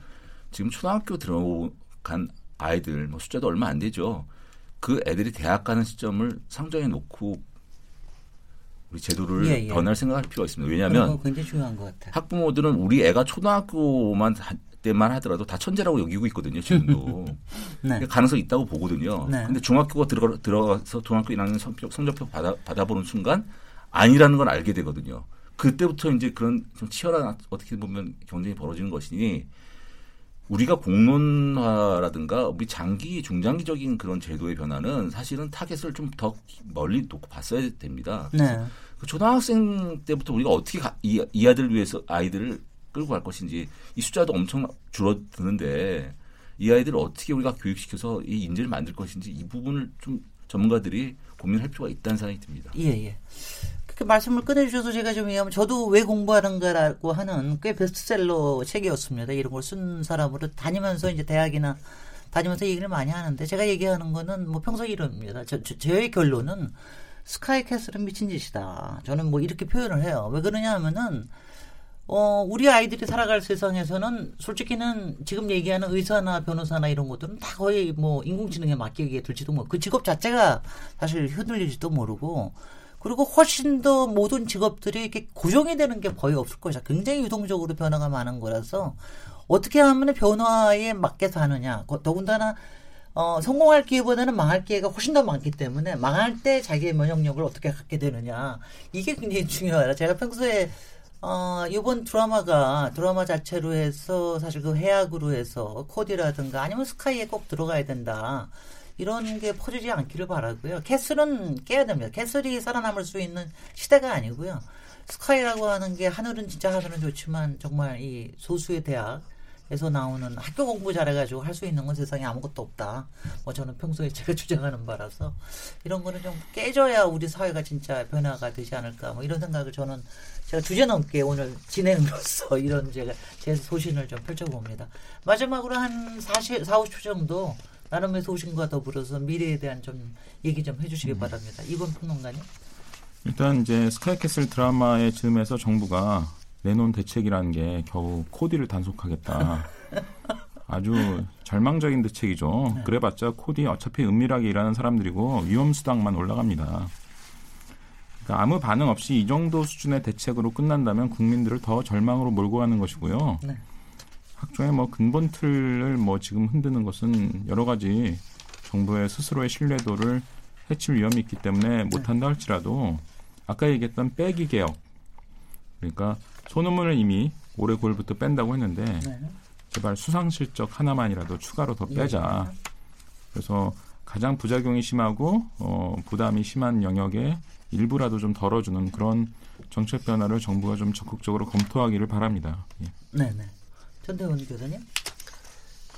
지금 초등학교 들어간 아이들 뭐 숫자도 얼마 안 되죠. 그 애들이 대학 가는 시점을 상정해 놓고 우리 제도를 예, 예. 변할 생각할 필요가 있습니다. 왜냐하면. 학부모들은 우리 애가 초등학교만 때만 하더라도 다 천재라고 여기고 있거든요. 지금도 <laughs> 네. 가능성이 있다고 보거든요. 네. 근데 중학교가 들어가, 들어가서 중학교 1학년 성적, 성적표 받아, 받아보는 순간 아니라는 걸 알게 되거든요. 그때부터 이제 그런 좀 치열한 어떻게 보면 경쟁이 벌어지는 것이니 우리가 공론화라든가 우리 장기 중장기적인 그런 제도의 변화는 사실은 타겟을 좀 더 멀리 놓고 봤어야 됩니다. 네. 그 초등학생 때부터 우리가 어떻게 가, 이, 이 아이들을 위해서 아이들을 끌고 갈 것인지 이 숫자도 엄청 줄어드는데 이 아이들을 어떻게 우리가 교육시켜서 이 인재를 만들 것인지 이 부분을 좀 전문가들이 고민할 필요가 있다는 생각이 듭니다. 예, 예. 그 말씀을 꺼내주셔서 제가 좀 얘기하면 저도 왜 공부하는가라고 하는 꽤 베스트셀러 책이었습니다. 이런 걸 쓴 사람으로 다니면서 이제 대학이나 다니면서 얘기를 많이 하는데 제가 얘기하는 거는 뭐 평소 이름입니다. 저, 저, 저의 결론은 스카이캐슬은 미친 짓이다. 저는 뭐 이렇게 표현을 해요. 왜 그러냐 하면은 어, 우리 아이들이 살아갈 세상에서는 솔직히는 지금 얘기하는 의사나 변호사나 이런 것들은 다 거의 뭐 인공지능에 맡기게 될지도 뭐그 직업 자체가 사실 흔들릴지도 모르고 그리고 훨씬 더 모든 직업들이 이렇게 고정이 되는 게 거의 없을 것이다. 굉장히 유동적으로 변화가 많은 거라서 어떻게 하면 변화에 맞게 사느냐. 더군다나 어, 성공할 기회보다는 망할 기회가 훨씬 더 많기 때문에 망할 때 자기의 면역력을 어떻게 갖게 되느냐. 이게 굉장히 중요하다. 제가 평소에 어, 이번 드라마가 드라마 자체로 해서 사실 그 해악으로 해서 코디라든가 아니면 스카이에 꼭 들어가야 된다. 이런 게 퍼지지 않기를 바라고요. 캐슬은 깨야 됩니다. 캐슬이 살아남을 수 있는 시대가 아니고요. 스카이라고 하는 게 하늘은 진짜 하늘은 좋지만 정말 이 소수의 대학에서 나오는 학교 공부 잘해가지고 할 수 있는 건 세상에 아무것도 없다. 뭐 저는 평소에 <laughs> 제가 주장하는 바라서 이런 거는 좀 깨져야 우리 사회가 진짜 변화가 되지 않을까. 뭐 이런 생각을 저는 제가 주제 넘게 오늘 진행으로서 <laughs> 이런 제가 제 소신을 좀 펼쳐봅니다. 마지막으로 한 40, 4, 50초 정도 나름의 소신과 더불어서 미래에 대한 좀 얘기 좀 해주시기 음. 바랍니다. 이번 평론가님. 일단 이제 스카이캐슬 드라마의 즈음에서 정부가 내놓은 대책이라는 게 겨우 코디를 단속하겠다. <laughs> 아주 절망적인 대책이죠. 네. 그래봤자 코디 어차피 은밀하게 일하는 사람들이고 위험 수당만 올라갑니다. 그러니까 아무 반응 없이 이 정도 수준의 대책으로 끝난다면 국민들을 더 절망으로 몰고 가는 것이고요. 네. 학종의 뭐 근본 틀을 뭐 지금 흔드는 것은 여러 가지 정부의 스스로의 신뢰도를 해칠 위험이 있기 때문에 못한다 할지라도 아까 얘기했던 빼기 개혁 그러니까 소논문을 이미 올해 9월부터 뺀다고 했는데 네. 제발 수상 실적 하나만이라도 추가로 더 빼자. 네. 그래서 가장 부작용이 심하고 어, 부담이 심한 영역에 일부라도 좀 덜어주는 그런 정책 변화를 정부가 좀 적극적으로 검토하기를 바랍니다. 예. 네, 네. 전대원 교수님.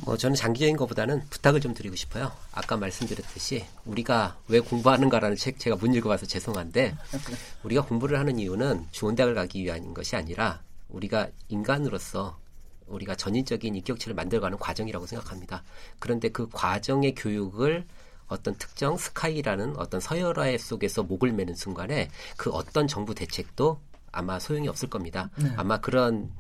뭐 저는 장기적인 것보다는 부탁을 좀 드리고 싶어요. 아까 말씀드렸듯이 우리가 왜 공부하는가라는 책 제가 못 읽어봐서 죄송한데 <laughs> 우리가 공부를 하는 이유는 좋은 대학을 가기 위한 것이 아니라 우리가 인간으로서 우리가 전인적인 인격체를 만들어가는 과정이라고 생각합니다. 그런데 그 과정의 교육을 어떤 특정 스카이라는 어떤 서열화 속에서 목을 매는 순간에 그 어떤 정부 대책도 아마 소용이 없을 겁니다. 네. 아마 그런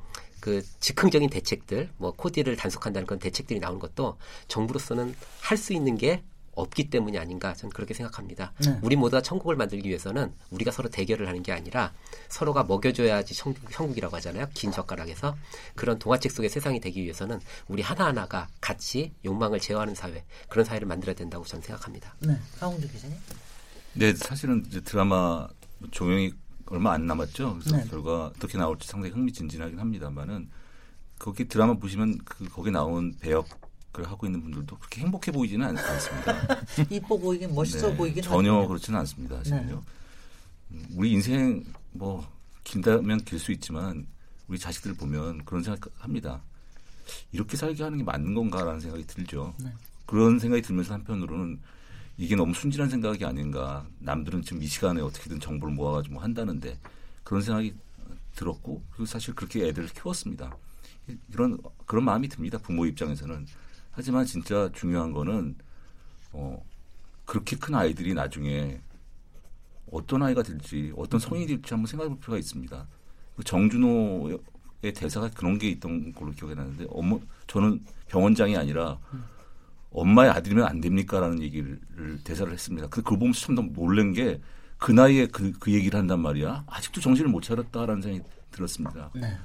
그 즉흥적인 대책들, 뭐 코디를 단속한다는 그런 대책들이 나오는 것도 정부로서는 할 수 있는 게 없기 때문이 아닌가 저는 그렇게 생각합니다. 네. 우리 모두가 천국을 만들기 위해서는 우리가 서로 대결을 하는 게 아니라 서로가 먹여줘야지 천국, 이라고 하잖아요. 긴 젓가락에서 그런 동화책 속의 세상이 되기 위해서는 우리 하나하나가 같이 욕망을 제어하는 사회 그런 사회를 만들어야 된다고 저는 생각합니다. 네, 강홍주 기자님. 네, 사실은 이제 드라마 조명이 얼마 안 남았죠. 그래서 네. 결과 어떻게 나올지 상당히 흥미진진하긴 합니다만은 거기 드라마 보시면 그 거기 나온 배역을 하고 있는 분들도 그렇게 행복해 보이지는 않, 습니다 <laughs> 이뻐 보이긴 멋있어 네, 보이긴 전혀 하네요. 그렇지는 않습니다. 사실은요. 네. 음, 우리 인생 뭐 길다면 길 수 있지만 우리 자식들 보면 그런 생각합니다. 이렇게 살게 하는 게 맞는 건가라는 생각이 들죠. 네. 그런 생각이 들면서 한편으로는 이게 너무 순진한 생각이 아닌가. 남들은 지금 이 시간에 어떻게든 정보를 모아가지고 한다는데 그런 생각이 들었고 그리고 사실 그렇게 애들을 키웠습니다. 이런 그런 마음이 듭니다. 부모 입장에서는. 하지만 진짜 중요한 거는 어 그렇게 큰 아이들이 나중에 어떤 아이가 될지 어떤 성인이 될지 한번 생각해 볼 필요가 있습니다. 그 정준호의 대사가 그런 게 있던 걸로 기억이 나는데 어머 저는 병원장이 아니라 음. 엄마의 아들이면 안 됩니까라는 얘기를 대사를 했습니다. 그, 그걸 보면서 참 너무 놀란 게 그 나이에 그, 그 얘기를 한단 말이야. 아직도 정신을 못 차렸다라는 생각이 들었습니다. 네.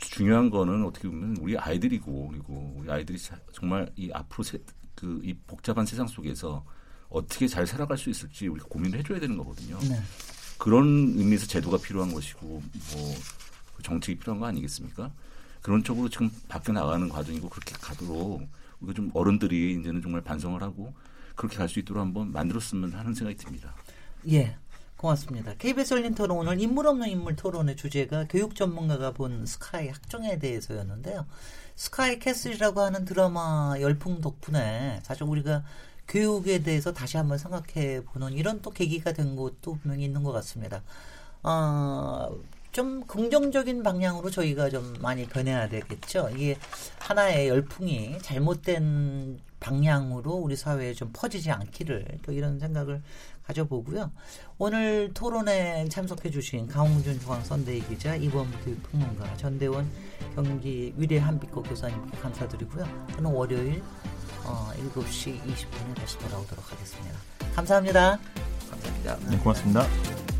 중요한 거는 어떻게 보면 우리 아이들이고 그리고 우리 아이들이 정말 이 앞으로 세, 그, 이 복잡한 세상 속에서 어떻게 잘 살아갈 수 있을지 우리가 고민을 해줘야 되는 거거든요. 네. 그런 의미에서 제도가 필요한 것이고 뭐그 정책이 필요한 거 아니겠습니까? 그런 쪽으로 지금 바뀌어 나가는 과정이고 그렇게 가도록 좀 어른들이 이제는 정말 반성을 하고 그렇게 갈 수 있도록 한번 만들었으면 하는 생각이 듭니다. 예. 고맙습니다. KBS 열린 토론 오늘 인물 없는 인물 토론의 주제가 교육 전문가가 본 스카이 학종에 대해서였는데요. 스카이 캐슬이라고 하는 드라마 열풍 덕분에 사실 우리가 교육에 대해서 다시 한번 생각해 보는 이런 또 계기가 된 것도 분명히 있는 것 같습니다. 어, 좀 긍정적인 방향으로 저희가 좀 많이 변해야 되겠죠. 이게 하나의 열풍이 잘못된 방향으로 우리 사회에 좀 퍼지지 않기를 또 이런 생각을 가져보고요. 오늘 토론에 참석해 주신 강홍준 중앙선데이 기자, 이범 교육평론가, 전대원 경기 위례 한빛고 교사님께 감사드리고요. 저는 월요일 어, 7시 20분에 다시 돌아오도록 하겠습니다. 감사합니다. 감사합니다. 네, 고맙습니다.